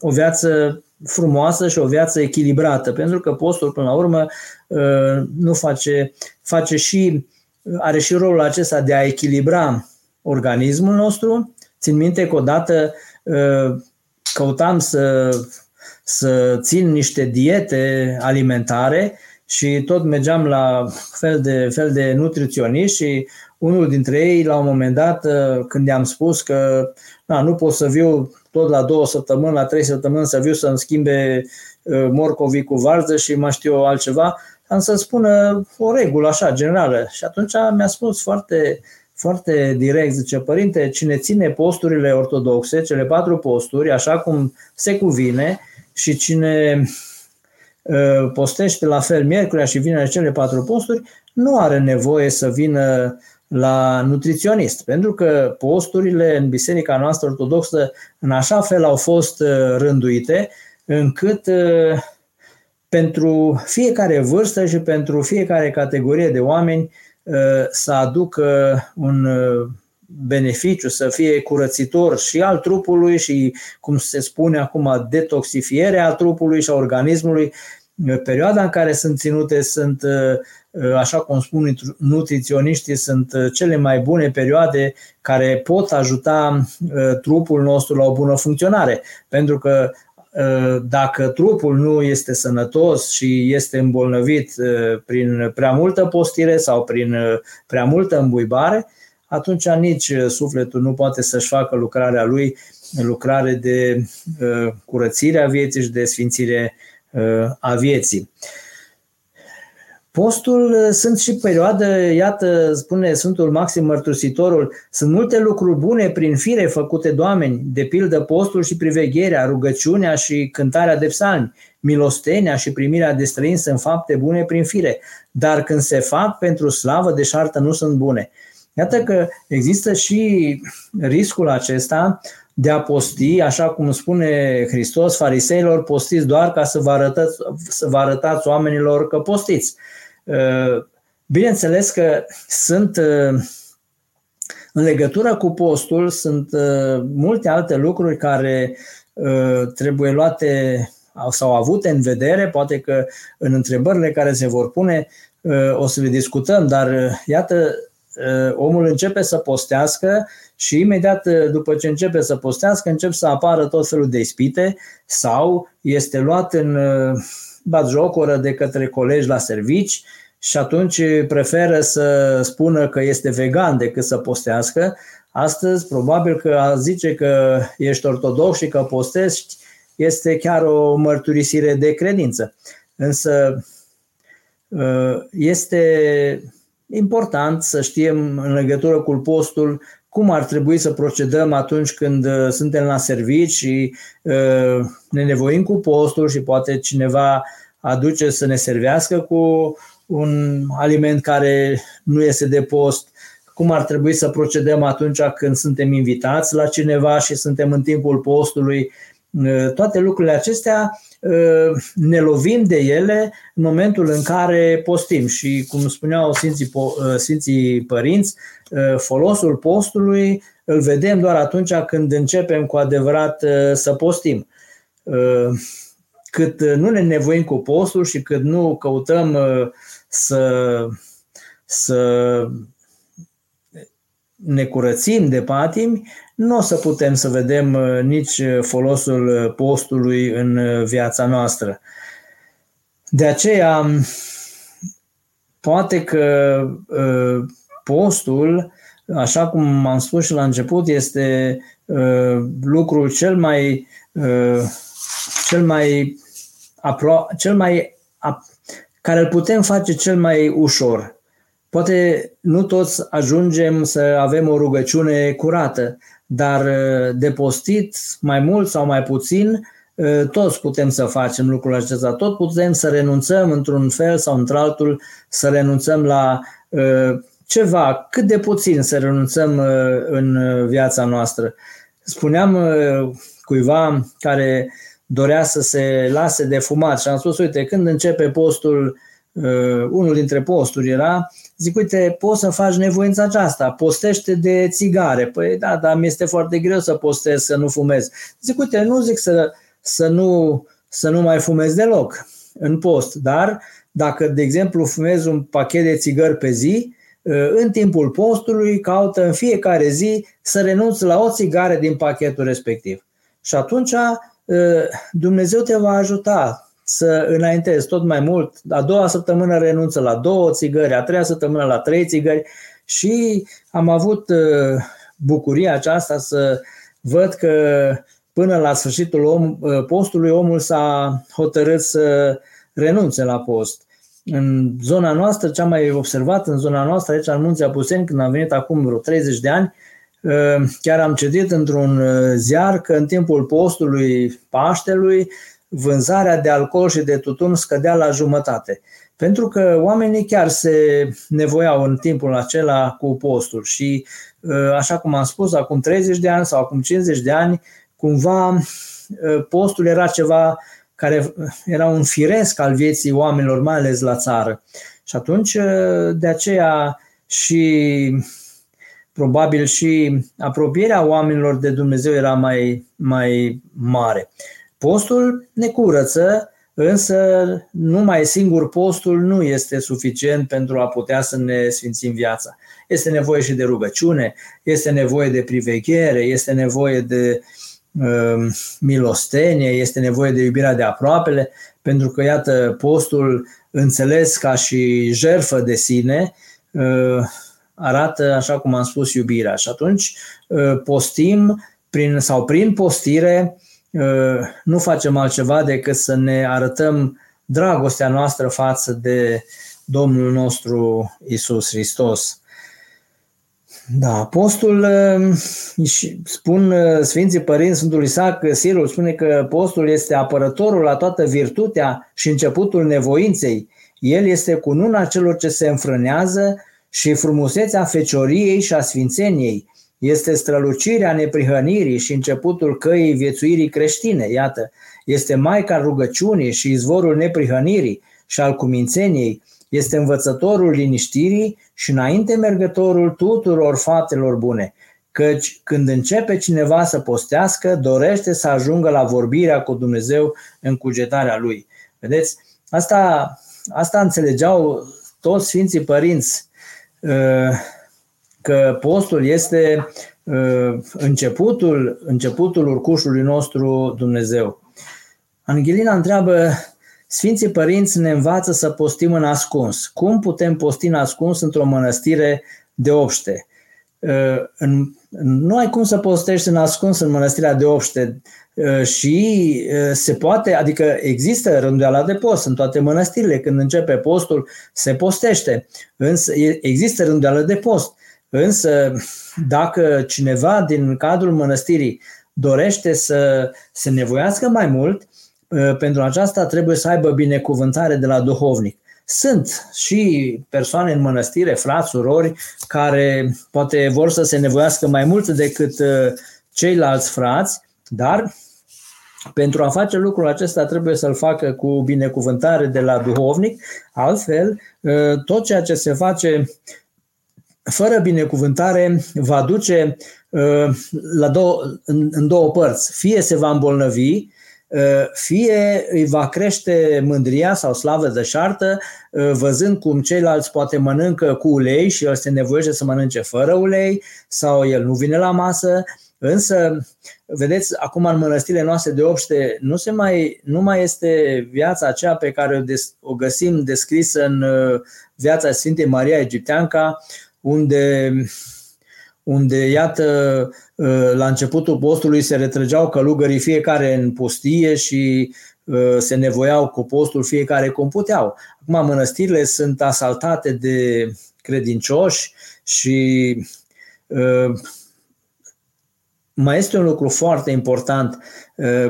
o viață frumoasă și o viață echilibrată, pentru că postul, până la urmă, ă, nu face, face și are și rolul acesta de a echilibra organismul nostru. Țin minte că odată uh, căutam să, să țin niște diete alimentare și tot mergeam la fel de, fel de nutriționiști și unul dintre ei, la un moment dat, uh, când i-am spus că na, nu pot să viu tot la două săptămâni, la trei săptămâni să viu să-mi schimbe uh, morcovii cu varză și mai știu eu altceva, am să spună o regulă așa, generală. Și atunci mi-a spus foarte, foarte direct, zice, părinte, cine ține posturile ortodoxe, cele patru posturi, așa cum se cuvine, și cine uh, postește la fel miercurea și vinerea cele patru posturi, nu are nevoie să vină la nutriționist, pentru că posturile în biserica noastră ortodoxă în așa fel au fost uh, rânduite încât uh, pentru fiecare vârstă și pentru fiecare categorie de oameni să aducă un beneficiu, să fie curățitor și al trupului și, cum se spune acum, detoxifierea trupului și a organismului. Perioada în care sunt ținute sunt, așa cum spun nutriționiștii, sunt cele mai bune perioade care pot ajuta trupul nostru la o bună funcționare. Pentru că dacă trupul nu este sănătos și este îmbolnăvit prin prea multă postire sau prin prea multă îmbuibare, atunci nici uh, sufletul nu poate să-și facă lucrarea lui, lucrare de uh, curățire a vieții și de sfințire uh, a vieții. Postul sunt și perioadă, iată, spune Sfântul Maxim Mărturisitorul, sunt multe lucruri bune prin fire făcute de oameni, de pildă postul și privegherea, rugăciunea și cântarea de psalmi, milostenia și primirea de străini sunt fapte bune prin fire, dar când se fac pentru slavă de șartă nu sunt bune. Iată că există și riscul acesta de a posti, așa cum spune Hristos, fariseilor, postiți doar ca să vă arătați, să vă arătați oamenilor că postiți. Uh, bineînțeles că sunt uh, în legătură cu postul, sunt uh, multe alte lucruri care trebuie luate sau avute în vedere, poate că în întrebările care se vor pune o să le discutăm, dar iată, Uh, omul începe să postească și imediat uh, după ce începe să postească, încep să apară tot felul de ispite sau este luat în uh, batjocoră de către colegi la servici și atunci preferă să spună că este vegan decât să postească. Astăzi, probabil că a zice că ești ortodox și că postești este chiar o mărturisire de credință. Însă este important să știm în legătură cu postul cum ar trebui să procedăm atunci când uh, suntem la servici și uh, ne nevoim cu postul și poate cineva aduce să ne servească cu un aliment care nu este de post, cum ar trebui să procedăm atunci când suntem invitați la cineva și suntem în timpul postului. Uh, toate lucrurile acestea Ă, ne lovim de ele în momentul în care postim și, cum spuneau Sfinții, ă, Sfinții Părinți, ă, folosul postului îl vedem doar atunci când începem cu adevărat să postim. Cât nu ne nevoim cu postul și cât nu căutăm să, să ne curățim de patimi, nu o să putem să vedem uh, nici uh, folosul uh, postului în viața noastră. De aceea, poate că postul, așa cum am spus și la început, este lucrul cel mai cel mai apro- cel mai care îl putem face cel mai ușor. Poate nu toți ajungem să avem o rugăciune curată, dar uh, de postit, mai mult sau mai puțin, uh, toți putem să facem lucrul acesta, tot putem să renunțăm într-un fel sau într-altul, să renunțăm la uh, ceva, cât de puțin să renunțăm în viața noastră. Spuneam cuiva care dorea să se lase de fumat și am spus, uite, când începe postul, unul dintre posturi era Zic, uite, poți să faci nevoința aceasta, postește de țigare. Păi da, dar mi este foarte greu să postez, să nu fumez. Zic, uite, nu zic să, să, nu, să nu mai fumez deloc în post, dar dacă, de exemplu, fumezi un pachet de țigări pe zi, în timpul postului caută în fiecare zi să renunți la o țigară din pachetul respectiv. Și atunci Dumnezeu te va ajuta să înaintezi tot mai mult. A doua săptămână renunță la două țigări, a treia săptămână la trei țigări și am avut uh, bucuria aceasta să văd că până la sfârșitul om, uh, postului omul s-a hotărât să renunțe la post. în zona noastră, cea mai observat în zona noastră, aici în Munții Apuseni, când am venit acum vreo 30 de ani, chiar am citit într-un ziar că în timpul postului Paștelui vânzarea de alcool și de tutun scădea la jumătate. Pentru că oamenii chiar se nevoiau în timpul acela cu postul și, așa cum am spus, acum 30 de ani sau acum 50 de ani, cumva postul era ceva care era un firesc al vieții oamenilor, mai ales la țară. Și atunci, de aceea și probabil și apropierea oamenilor de Dumnezeu era mai, mai mare. Postul ne curăță, însă numai singur postul nu este suficient pentru a putea să ne sfințim viața. Este nevoie și de rugăciune, este nevoie de priveghere, este nevoie de uh, milostenie, este nevoie de iubirea de aproapele, pentru că, iată, postul înțeles ca și jerfă de sine, uh, arată, așa cum am spus, iubirea. Și atunci uh, postim prin, sau prin postire Uh, nu facem altceva decât să ne arătăm dragostea noastră față de Domnul nostru Isus Hristos. Da, postul, uh, spun uh, Sfinții Părinți Sfântul Isaac, Sirul spune că postul este apărătorul la toată virtutea și începutul nevoinței. El este cununa celor ce se înfrânează și frumusețea fecioriei și a sfințeniei este strălucirea neprihănirii și începutul căii viețuirii creștine. Iată, este Maica rugăciunii și izvorul neprihănirii și al cumințeniei, este învățătorul liniștirii și înainte mergătorul tuturor faptelor bune, căci când începe cineva să postească, dorește să ajungă la vorbirea cu Dumnezeu în cugetarea lui. Vedeți, asta, asta înțelegeau toți Sfinții Părinți uh, că postul este uh, începutul, începutul urcușului nostru Dumnezeu. Angelina întreabă, Sfinții Părinți ne învață să postim în ascuns. Cum putem posti în ascuns într-o mănăstire de obște? Uh, nu ai cum să postești în ascuns în mănăstirea de obște uh, și se poate, adică există rânduiala de post în toate mănăstirile. Când începe postul, se postește. Însă există rânduială de post. Însă, dacă cineva din cadrul mănăstirii dorește să se nevoiască mai mult, ă, pentru aceasta trebuie să aibă binecuvântare de la duhovnic. Sunt și persoane în mănăstire, frați, surori, care poate vor să se nevoiască mai mult decât ă, ceilalți frați, dar pentru a face lucrul acesta trebuie să-l facă cu binecuvântare de la duhovnic, altfel ă, tot ceea ce se face fără binecuvântare va duce uh, la două, în, în două părți. Fie se va îmbolnăvi, uh, fie îi va crește mândria sau slavă de șartă, uh, văzând cum ceilalți poate mănâncă cu ulei și el se nevoiește să mănânce fără ulei, sau el nu vine la masă, Însă, vedeți, acum în mănăstirile noastre de obște nu, se mai, nu mai este viața aceea pe care o, des, o găsim descrisă în viața Sfintei Maria Egipteanca, unde, unde, iată, ă, la începutul postului se retrăgeau călugării fiecare în pustie și ă, se nevoiau cu postul fiecare cum puteau. Acum mănăstirile sunt asaltate de credincioși și ă, mai este un lucru foarte important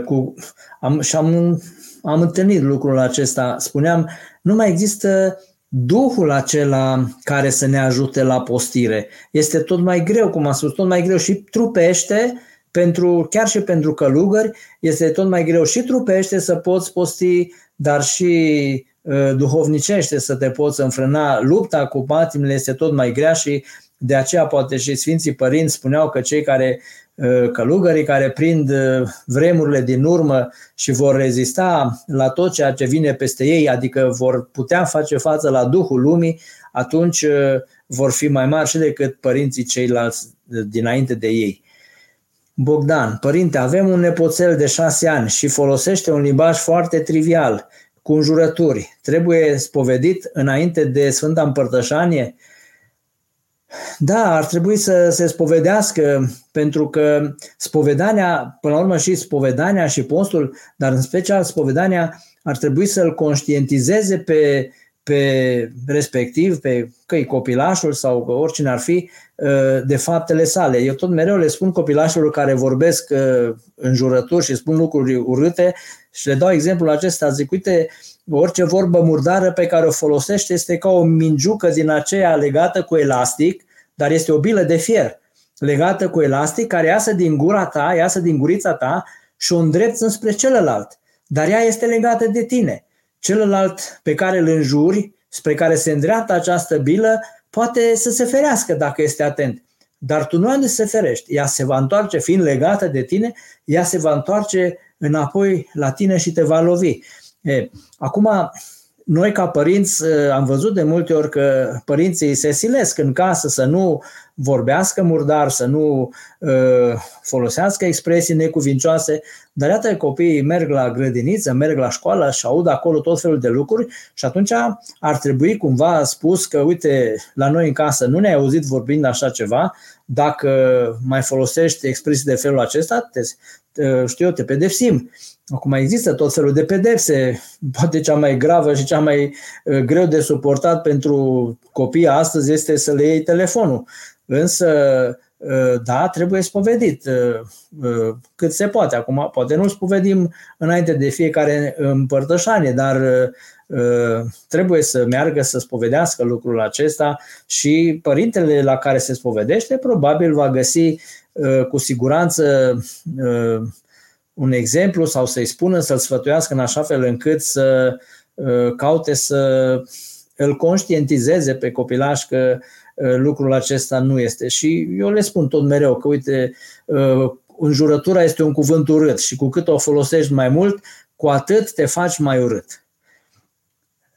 cu, am, și am, am întâlnit lucrul acesta. Spuneam, nu mai există Duhul acela care să ne ajute la postire. Este tot mai greu, cum am spus, tot mai greu și trupește, pentru, chiar și pentru călugări, este tot mai greu și trupește să poți posti, dar și uh, duhovnicește să te poți înfrâna. Lupta cu patimile este tot mai grea și de aceea poate și Sfinții Părinți spuneau că cei care Uh, călugării care prind uh, vremurile din urmă și vor rezista la tot ceea ce vine peste ei, adică vor putea face față la Duhul lumii, atunci uh, vor fi mai mari și decât părinții ceilalți dinainte de ei. Bogdan, părinte, avem un nepoțel de șase ani și folosește un limbaj foarte trivial, cu înjurături. Trebuie spovedit înainte de Sfânta Împărtășanie? Da, ar trebui să se spovedească, pentru că spovedania, până la urmă și spovedania și postul, dar în special spovedania, ar trebui să-l conștientizeze pe, pe respectiv, pe că e copilașul sau oricine ar fi, uh, de faptele sale. Eu tot mereu le spun copilașilor care vorbesc uh, în jurături și spun lucruri urâte și le dau exemplul acesta, zic, uite, orice vorbă murdară pe care o folosește este ca o mingiucă din aceea legată cu elastic, dar este o bilă de fier legată cu elastic care iasă din gura ta, iasă din gurița ta și o îndrepți înspre celălalt. Dar ea este legată de tine. Celălalt pe care îl înjuri, spre care se îndreaptă această bilă, poate să se ferească dacă este atent. Dar tu nu ai de să se ferești. Ea se va întoarce, fiind legată de tine, ea se va întoarce înapoi la tine și te va lovi. E, acum, noi ca părinți am văzut de multe ori că părinții se silesc în casă să nu vorbească murdar, să nu uh, folosească expresii necuvincioase, dar iată copiii merg la grădiniță, merg la școală și aud acolo tot felul de lucruri și atunci ar trebui cumva spus că, uite, la noi în casă nu ne-ai auzit vorbind așa ceva, dacă mai folosești expresii de felul acesta, te, știu eu, te pedepsim. Acum există tot felul de pedepse, poate cea mai gravă și cea mai uh, greu de suportat pentru copii astăzi este să le iei telefonul. Însă, ă, da, trebuie spovedit ă, ă, cât se poate. Acum, poate nu spovedim înainte de fiecare împărtășanie, dar trebuie să meargă să spovedească lucrul acesta și părintele la care se spovedește probabil va găsi cu siguranță un exemplu sau să-i spună, să-l sfătuiască în așa fel încât să caute să îl conștientizeze pe copilaș că Uh, lucrul acesta nu este. Și eu le spun tot mereu că, uite, uh, înjurătura este un cuvânt urât și cu cât o folosești mai mult, cu atât te faci mai urât.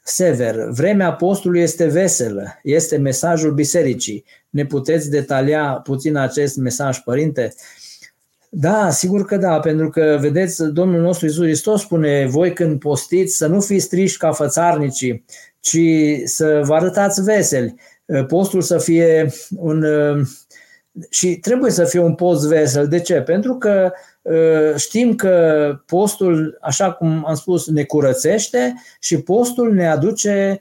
Sever, vremea postului este veselă, este mesajul bisericii. Ne puteți detalia puțin acest mesaj, părinte? Da, sigur că da, pentru că, vedeți, Domnul nostru Iisus Hristos spune, voi când postiți să nu fiți triști ca fățarnicii, ci să vă arătați veseli. Uh, postul să fie un. Uh, și trebuie să fie un post vesel. De ce? Pentru că uh, știm că postul, așa cum am spus, ne curățește și postul ne aduce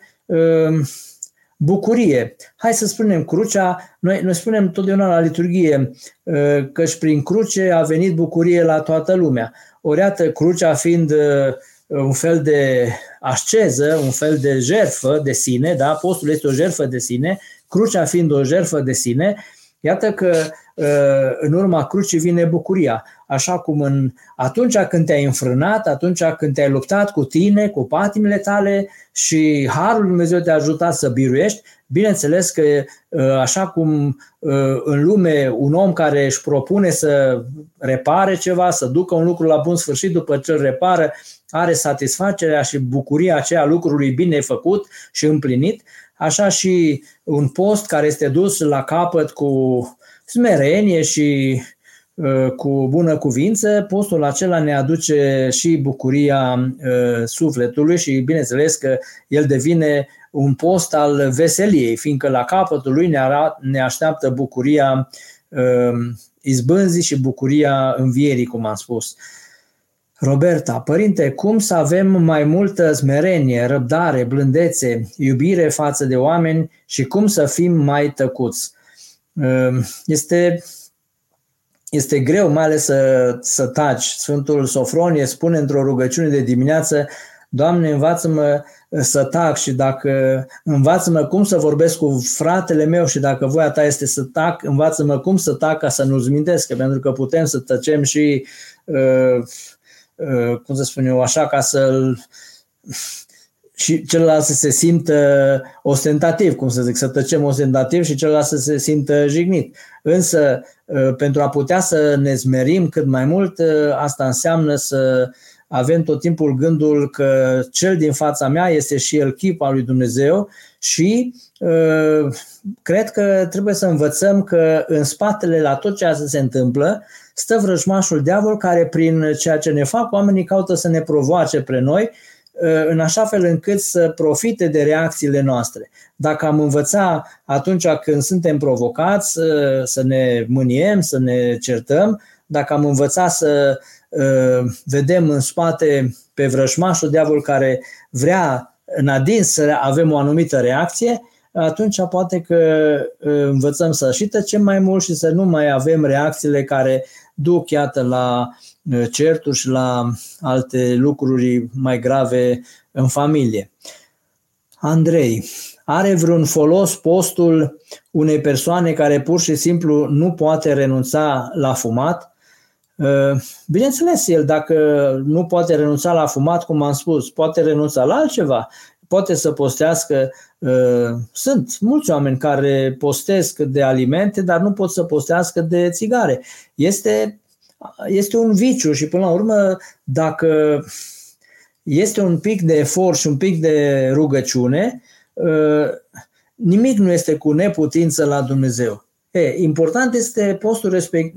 bucurie. Hai să spunem crucea, noi, noi spunem totdeauna la liturghie că și prin cruce a venit bucurie la toată lumea. Ori crucea fiind un fel de asceză, un fel de jerfă de sine, da? postul este o jerfă de sine, crucea fiind o jerfă de sine, iată că ă, în urma crucii vine bucuria. Așa cum în, atunci când te-ai înfrânat, atunci când te-ai luptat cu tine, cu patimile tale și Harul Dumnezeu te-a ajutat să biruiești, bineînțeles că ă, așa cum ă, în lume un om care își propune să repare ceva, să ducă un lucru la bun sfârșit după ce îl repară, are satisfacerea și bucuria aceea lucrului bine făcut și împlinit, așa și un post care este dus la capăt cu smerenie și uh, cu bună cuvință, postul acela ne aduce și bucuria uh, sufletului și bineînțeles că el devine un post al veseliei, fiindcă la capătul lui ne, arat, ne așteaptă bucuria uh, izbânzii și bucuria învierii, cum am spus. Roberta, părinte, cum să avem mai multă smerenie, răbdare, blândețe, iubire față de oameni și cum să fim mai tăcuți? Ehm, este, este greu, mai ales să, să taci. Sfântul Sofronie spune într-o rugăciune de dimineață, Doamne, învață-mă să tac și dacă învață-mă cum să vorbesc cu fratele meu și dacă voia ta este să tac, învață-mă cum să tac ca să nu-ți mintesc, pentru că putem să tăcem și uh, Uh, cum să spun eu, așa ca să și celălalt să se simtă ostentativ, cum să zic, să tăcem ostentativ și celălalt să se simtă jignit. Însă, uh, pentru a putea să ne zmerim cât mai mult, uh, asta înseamnă să avem tot timpul gândul că cel din fața mea este și el chip al lui Dumnezeu și cred că trebuie să învățăm că în spatele la tot ceea ce se întâmplă stă vrăjmașul diavol care prin ceea ce ne fac oamenii caută să ne provoace pre noi uh, în așa fel încât să profite de reacțiile noastre. Dacă am învăța atunci când suntem provocați uh, să ne mâniem, să ne certăm, dacă am învăța să uh, vedem în spate pe vrăjmașul diavol care vrea în adins să avem o anumită reacție, atunci poate că învățăm să și tăcem mai mult și să nu mai avem reacțiile care duc, iată, la certuri și la alte lucruri mai grave în familie. Andrei, are vreun folos postul unei persoane care pur și simplu nu poate renunța la fumat? Bineînțeles, el dacă nu poate renunța la fumat, cum am spus, poate renunța la altceva, poate să postească. Sunt mulți oameni care postesc de alimente, dar nu pot să postească de țigare. Este, este un viciu și până la urmă, dacă este un pic de efort și un pic de rugăciune, nimic nu este cu neputință la Dumnezeu. E, important este postul respect,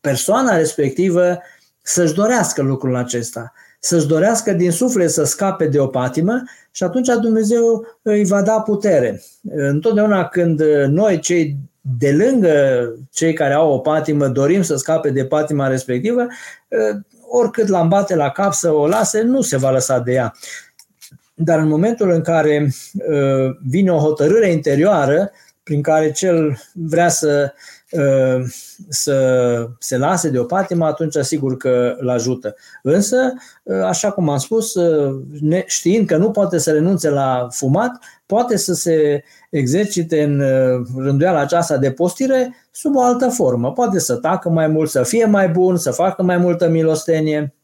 persoana respectivă să-și dorească lucrul acesta, să-și dorească din suflet să scape de o patimă și atunci Dumnezeu îi va da putere. Întotdeauna când noi, cei de lângă cei care au o patimă, dorim să scape de patima respectivă, oricât l-am bate la cap să o lase, nu se va lăsa de ea. Dar în momentul în care vine o hotărâre interioară, prin care cel vrea să Uh, să se lase de o patimă, atunci sigur că îl ajută. Însă, uh, așa cum am spus, uh, știind că nu poate să renunțe la fumat, poate să se exercite în rânduiala aceasta de postire sub o altă formă. Poate să tacă mai mult, să fie mai bun, să facă mai multă milostenie.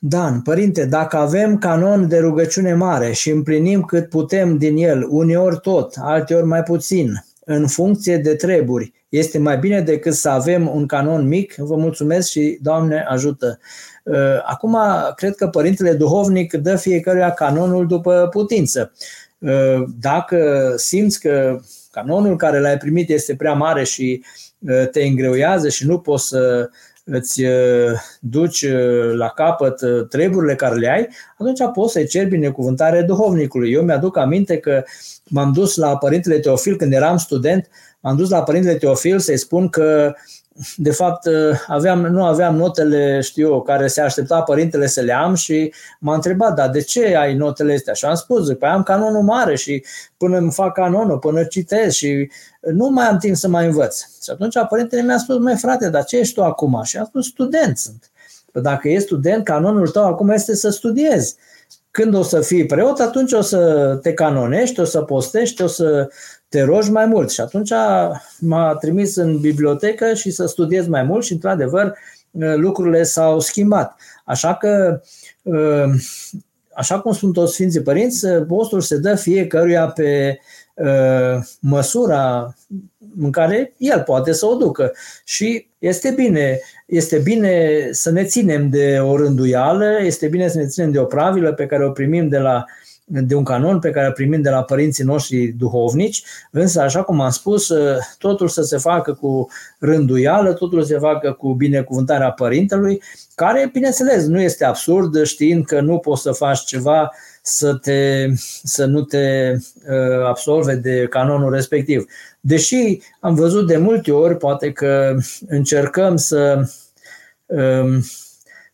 Dan, părinte, dacă avem canon de rugăciune mare și împlinim cât putem din el, uneori tot, alteori mai puțin, în funcție de treburi. Este mai bine decât să avem un canon mic. Vă mulțumesc și Doamne ajută. Uh, acum, cred că Părintele Duhovnic dă fiecăruia canonul după putință. Uh, dacă simți că canonul care l-ai primit este prea mare și uh, te îngreuiază și nu poți să îți duci la capăt treburile care le ai, atunci poți să-i ceri binecuvântare duhovnicului. Eu mi-aduc aminte că m-am dus la Părintele Teofil când eram student, m-am dus la Părintele Teofil să-i spun că de fapt aveam, nu aveam notele, știu eu, care se aștepta părintele să le am și m-a întrebat, dar de ce ai notele astea? Și am spus, zic, păi am canonul mare și până îmi fac canonul, până citesc și nu mai am timp să mai învăț. Și atunci părintele mi-a spus, mai frate, dar ce ești tu acum? Și am spus, student sunt. Păi dacă ești student, canonul tău acum este să studiezi. Când o să fii preot, atunci o să te canonești, o să postești, o să te rogi mai mult. Și atunci m-a trimis în bibliotecă și să studiez mai mult și, într-adevăr, lucrurile s-au schimbat. Așa că, așa cum spun toți Sfinții Părinți, postul se dă fiecăruia pe măsura în care el poate să o ducă. Și este bine, este bine să ne ținem de o rânduială, este bine să ne ținem de o pravilă pe care o primim de la de un canon pe care o primim de la părinții noștri duhovnici, însă, așa cum am spus, totul să se facă cu rânduială, totul să se facă cu binecuvântarea părintelui, care, bineînțeles, nu este absurd știind că nu poți să faci ceva să, te, să nu te uh, absolve de canonul respectiv. Deși am văzut de multe ori, poate că încercăm să, um,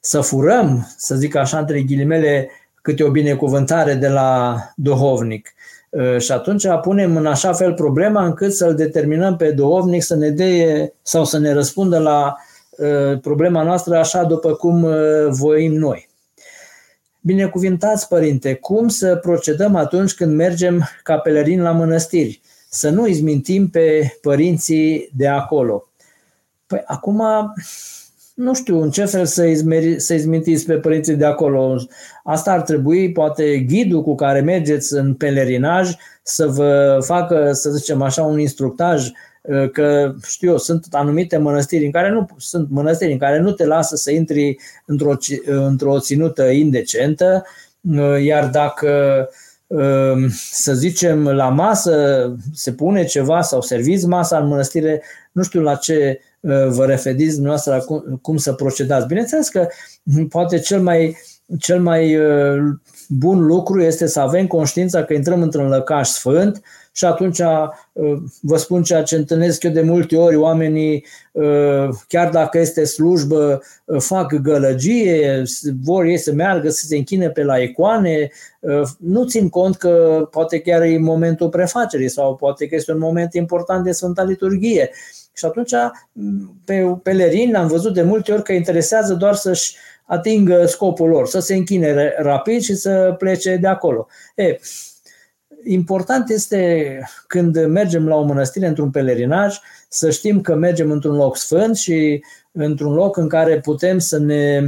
să furăm, să zic așa, între ghilimele, câte o binecuvântare de la duhovnic. Uh, și atunci punem în așa fel problema încât să-l determinăm pe duhovnic să ne dea sau să ne răspundă la uh, problema noastră așa după cum voim noi. Binecuvintați, Părinte, cum să procedăm atunci când mergem ca pelerini la mănăstiri? Să nu izmintim pe părinții de acolo. Păi acum, nu știu în ce fel să, izmeri, să izmintiți pe părinții de acolo. Asta ar trebui, poate, ghidul cu care mergeți în pelerinaj să vă facă, să zicem așa, un instructaj Uh, că știu eu, sunt anumite mănăstiri în care nu sunt mănăstiri în care nu te lasă să intri într-o, într-o ținută indecentă, uh, iar dacă um, să zicem la masă se pune ceva sau serviți masa în mănăstire, nu știu la ce uh, vă referiți dumneavoastră cum, cum să procedați. Bineînțeles că poate cel mai, cel mai bun lucru este să avem conștiința că intrăm într-un lăcaș sfânt și atunci vă spun ceea ce întâlnesc eu de multe ori, oamenii, chiar dacă este slujbă, fac gălăgie, vor ei să meargă, să se închine pe la icoane, nu țin cont că poate chiar e momentul prefacerii sau poate că este un moment important de Sfânta Liturghie. Și atunci, pe pelerini, am văzut de multe ori că interesează doar să-și atingă scopul lor, să se închine rapid și să plece de acolo. E, important este când mergem la o mănăstire într-un pelerinaj să știm că mergem într-un loc sfânt și într-un loc în care putem să ne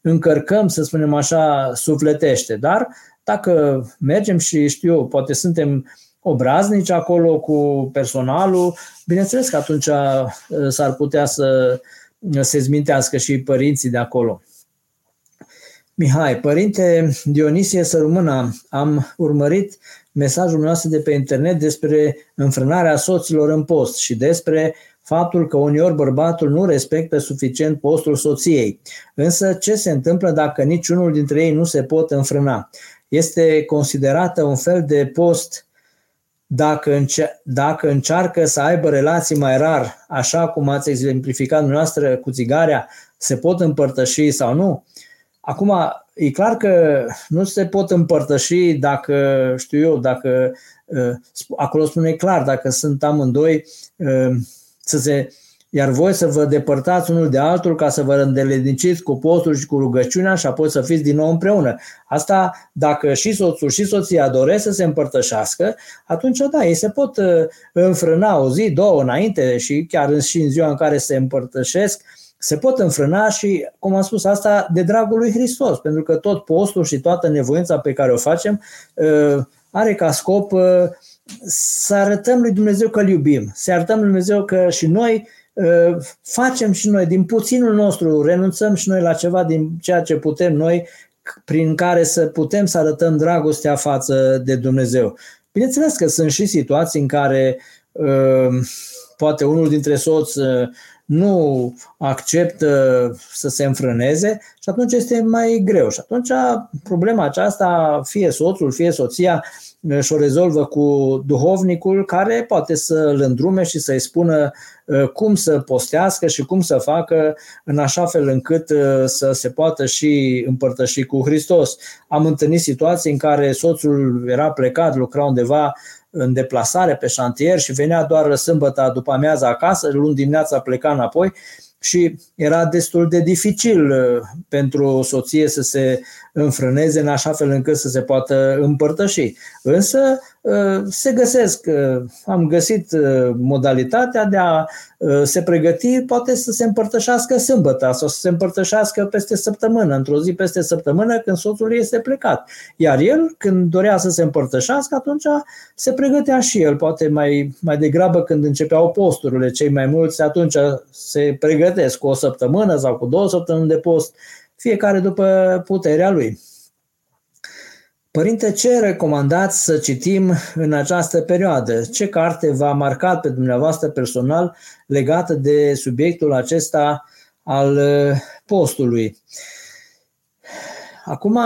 încărcăm, să spunem așa, sufletește. Dar dacă mergem și știu eu, poate suntem obraznici acolo cu personalul, bineînțeles că atunci uh, s-ar putea să se zmintească și părinții de acolo. Mihai, părinte Dionisie Sărumâna, am urmărit mesajul nostru de pe internet despre înfrânarea soților în post și despre faptul că uneori bărbatul nu respectă suficient postul soției. Însă ce se întâmplă dacă niciunul dintre ei nu se pot înfrâna? Este considerată un fel de post dacă, înce- dacă încearcă să aibă relații mai rar, așa cum ați exemplificat dumneavoastră cu țigarea, se pot împărtăși sau nu? Acum, e clar că nu se pot împărtăși dacă, știu eu, dacă, uh, acolo spune clar, dacă sunt amândoi, uh, să se, iar voi să vă depărtați unul de altul ca să vă îndeleniciți cu postul și cu rugăciunea și apoi să fiți din nou împreună. Asta, dacă și soțul și soția doresc să se împărtășească, atunci da, ei se pot uh, înfrâna o zi, două înainte și chiar și în ziua în care se împărtășesc, se pot înfrâna și, cum am spus, asta de dragul lui Hristos, pentru că tot postul și toată nevoința pe care o facem uh, are ca scop uh, să arătăm lui Dumnezeu că îl iubim, să arătăm lui Dumnezeu că și noi uh, facem și noi din puținul nostru, renunțăm și noi la ceva din ceea ce putem noi, prin care să putem să arătăm dragostea față de Dumnezeu. Bineînțeles că sunt și situații în care poate unul dintre soți nu acceptă să se înfrâneze și atunci este mai greu. Și atunci problema aceasta, fie soțul, fie soția, și o rezolvă cu duhovnicul care poate să îl îndrume și să-i spună uh, cum să postească și cum să facă în așa fel încât uh, să se poată și împărtăși cu Hristos. Am întâlnit situații în care soțul era plecat, lucra undeva în deplasare pe șantier și venea doar sâmbătă după amiază acasă, luni dimineața pleca înapoi și era destul de dificil uh, pentru o soție să se înfrâneze în așa fel încât să se poată împărtăși. Însă uh, se găsesc, uh, am găsit modalitatea de a se pregăti, poate să se împărtășească sâmbătă sau să se împărtășească peste săptămână, într-o zi peste săptămână când soțul este plecat. Iar el, când dorea să se împărtășească, atunci se pregătea și el, poate mai, mai degrabă când începeau posturile, cei mai mulți atunci se pregătesc cu o săptămână sau cu două săptămâni de post, fiecare după puterea lui. Părinte, ce recomandați să citim în această perioadă? Ce carte v-a marcat pe dumneavoastră personal legată de subiectul acesta al uh, postului? Acum,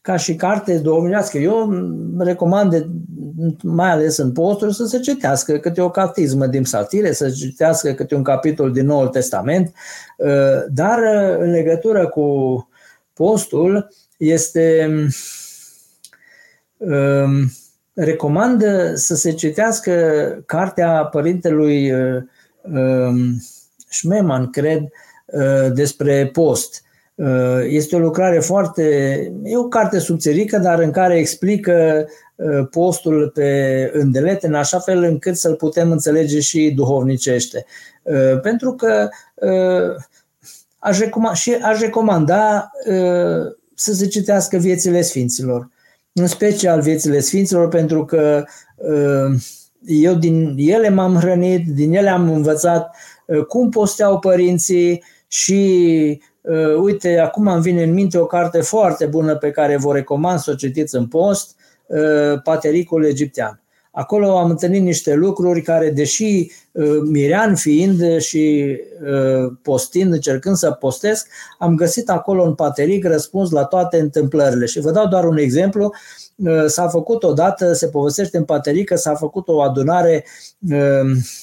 ca și carte duhovnicească, eu recomand, de, mai ales în posturi, să se citească câte o catismă din psaltire, să se citească câte un capitol din Noul Testament, uh, dar uh, în legătură cu postul este um, recomand să se citească cartea părintelui um, Schmemann, cred, despre post Uh, este o lucrare foarte, e o carte subțirică, dar în care explică uh, postul pe îndelete în așa fel încât să-l putem înțelege și duhovnicește. Uh, pentru că aș recomanda, și aș recomanda să se citească viețile Sfinților, în special viețile Sfinților, pentru că eu din ele m-am hrănit, din ele am învățat cum posteau părinții și Uh, uite, acum îmi vine în minte o carte foarte bună pe care vă recomand să o citiți în post, uh, Patericul Egiptean. Acolo am întâlnit niște lucruri care, deși mirean fiind și postind, încercând să postesc, am găsit acolo în pateric răspuns la toate întâmplările. Și vă dau doar un exemplu. S-a făcut odată, se povestește în pateric că s-a făcut o adunare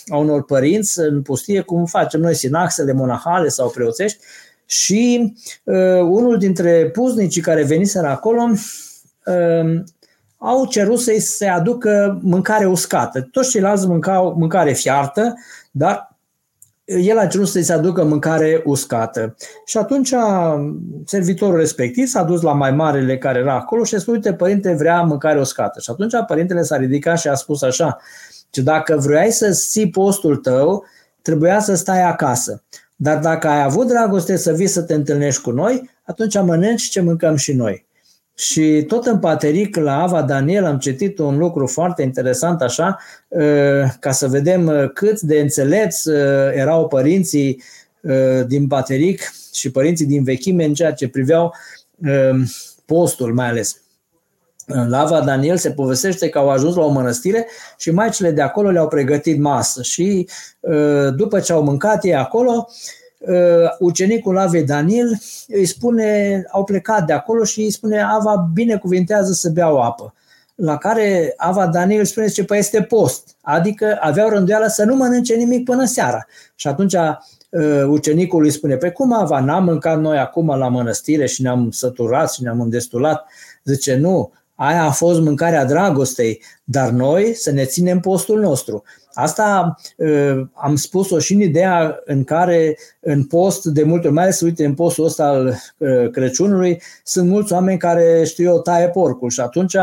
a unor părinți în pustie, cum facem noi sinaxele monahale sau preoțești, și uh, unul dintre puznicii care veniseră acolo uh, au cerut să-i se aducă mâncare uscată. Toți ceilalți mâncau mâncare fiartă, dar el a cerut să-i se aducă mâncare uscată. Și atunci servitorul respectiv s-a dus la mai marele care era acolo și a spus, uite, părinte, vrea mâncare uscată. Și atunci părintele s-a ridicat și a spus așa, că dacă vrei să ții postul tău, trebuia să stai acasă. Dar dacă ai avut dragoste să vii să te întâlnești cu noi, atunci mănânci ce mâncăm și noi. Și tot în Pateric, la Ava Daniel, am citit un lucru foarte interesant așa, uh, ca să vedem uh, cât de înțelepți uh, erau părinții din Pateric și părinții din vechime în ceea ce priveau postul mai ales. La Ava Daniel se povestește că au ajuns la o mănăstire și maicile de acolo le-au pregătit masă și după ce au mâncat ei acolo, ucenicul Avei Daniel îi spune, au plecat de acolo și îi spune Ava binecuvintează să beau apă. La care Ava Daniel spune că păi este post, adică aveau rânduială să nu mănânce nimic până seara. Și atunci ucenicul îi spune, pe păi cum Ava, n-am mâncat noi acum la mănăstire și ne-am săturat și ne-am îndestulat? Zice, nu, aia a fost mâncarea dragostei, dar noi să ne ținem postul nostru. Asta uh, am spus-o și în ideea în care în post, de multe ori, mai ales uite în postul ăsta al uh, Crăciunului, sunt mulți oameni care știu eu taie porcul și atunci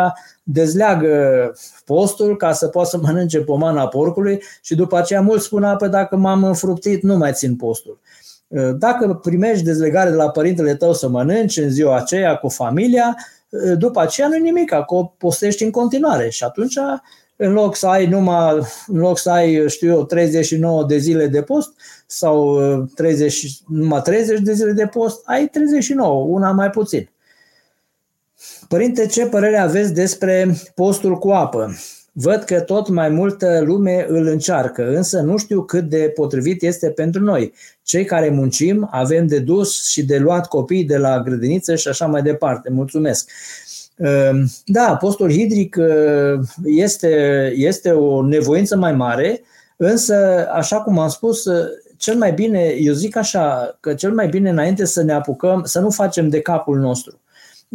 dezleagă postul ca să poată să mănânce pomana porcului și după aceea mulți spun, apă dacă m-am înfruptit, nu mai țin postul. Uh, dacă primești dezlegare de la părintele tău să mănânci în ziua aceea cu familia, după aceea nu nimic, acolo postești în continuare și atunci în loc să ai numai, în loc să ai, știu eu, 39 de zile de post sau 30, numai 30 de zile de post, ai 39, una mai puțin. Părinte, ce părere aveți despre postul cu apă? Văd că tot mai multă lume îl încearcă, însă nu știu cât de potrivit este pentru noi. Cei care muncim, avem de dus și de luat copii de la grădiniță și așa mai departe. Mulțumesc! Ehm, da, postul hidric eh, este, este o nevoință mai mare, însă, așa cum am spus, eh, cel mai bine, eu zic așa, că cel mai bine înainte să ne apucăm, să nu facem de capul nostru.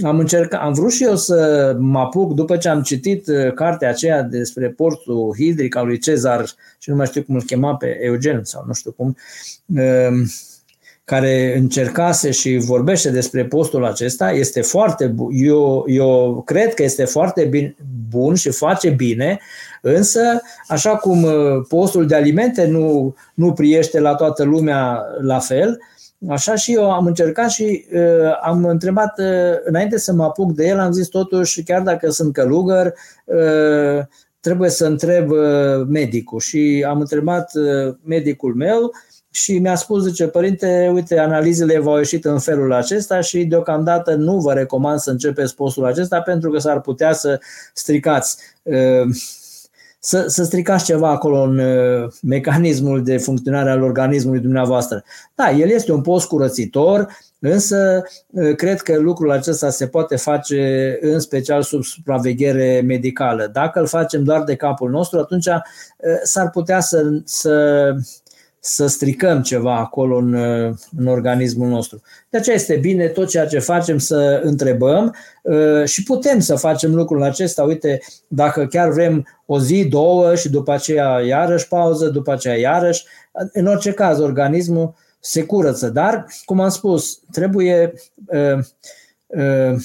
Am încercat, am vrut și eu să mă apuc după ce am citit eh, cartea aceea despre portul hidric al lui Cezar și nu mai știu cum îl chema pe Eugen sau nu știu cum, ehm, care încercase și vorbește despre postul acesta, este foarte bun. Eu, eu cred că este foarte bine, bun și face bine, însă, așa cum uh, postul de alimente nu, nu priește la toată lumea la fel, Așa și eu am încercat și uh, am întrebat, uh, înainte să mă apuc de el, am zis totuși, chiar dacă sunt călugăr, uh, trebuie să întreb uh, medicul. Și am întrebat uh, medicul meu și mi-a spus, zice, părinte, uite, analizele v-au ieșit în felul acesta și deocamdată nu vă recomand să începeți postul acesta pentru că s-ar putea să stricați uh, să, să stricați ceva acolo în uh, mecanismul de funcționare al organismului dumneavoastră. Da, el este un post curățitor, însă uh, cred că lucrul acesta se poate face în special sub supraveghere medicală. Dacă îl facem doar de capul nostru, atunci s-ar putea să, să să stricăm ceva acolo în, în organismul nostru. De aceea este bine tot ceea ce facem să întrebăm uh, și putem să facem lucrul acesta. Uite, dacă chiar vrem o zi, două și după aceea iarăși pauză, după aceea iarăși, în orice caz organismul se curăță. Dar, cum am spus, trebuie uh, uh,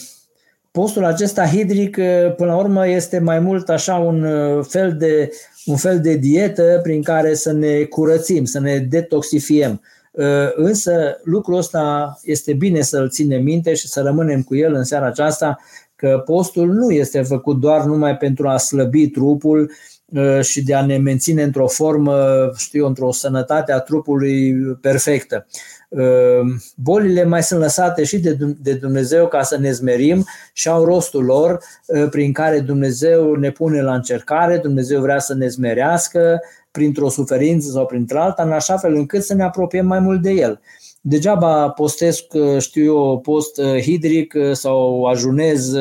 postul acesta hidric, până la urmă, este mai mult așa un fel de un fel de dietă prin care să ne curățim, să ne detoxifiem. Uh, însă lucrul ăsta este bine să-l ținem minte și să rămânem cu el în seara aceasta, că postul nu este făcut doar numai pentru a slăbi trupul uh, și de a ne menține într-o formă, știu, într-o sănătate a trupului perfectă. Bolile mai sunt lăsate și de Dumnezeu ca să ne zmerim și au rostul lor prin care Dumnezeu ne pune la încercare, Dumnezeu vrea să ne zmerească printr-o suferință sau printr-alta, în așa fel încât să ne apropiem mai mult de El. Degeaba postesc, știu eu, post hidric sau ajunez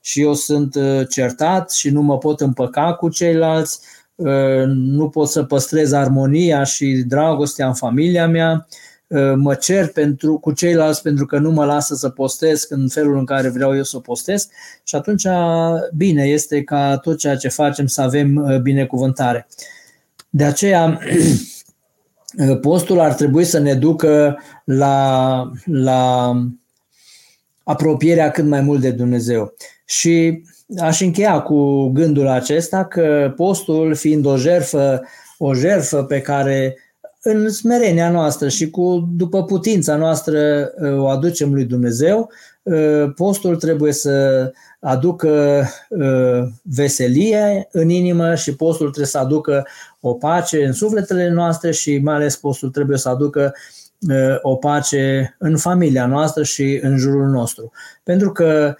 și eu sunt certat și nu mă pot împăca cu ceilalți, nu pot să păstrez armonia și dragostea în familia mea, mă cer pentru, cu ceilalți pentru că nu mă lasă să postesc în felul în care vreau eu să postesc și atunci bine este ca tot ceea ce facem să avem binecuvântare. De aceea postul ar trebui să ne ducă la, la apropierea cât mai mult de Dumnezeu. Și aș încheia cu gândul acesta că postul fiind o jerfă, o jerfă pe care în smerenia noastră și cu după putința noastră o aducem lui Dumnezeu, postul trebuie să aducă veselie în inimă și postul trebuie să aducă o pace în sufletele noastre și mai ales postul trebuie să aducă o pace în familia noastră și în jurul nostru. Pentru că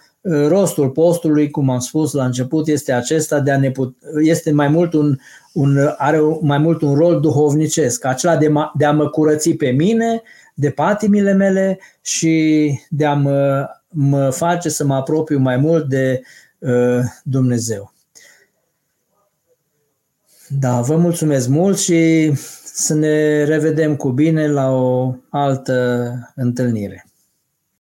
rostul postului, cum am spus la început, este acesta de a ne put- este mai mult un, un, are mai mult un rol duhovnicesc, acela de, ma, de a mă curăți pe mine, de patimile mele și de a mă, mă face să mă apropiu mai mult de uh, Dumnezeu. Da, vă mulțumesc mult și să ne revedem cu bine la o altă întâlnire.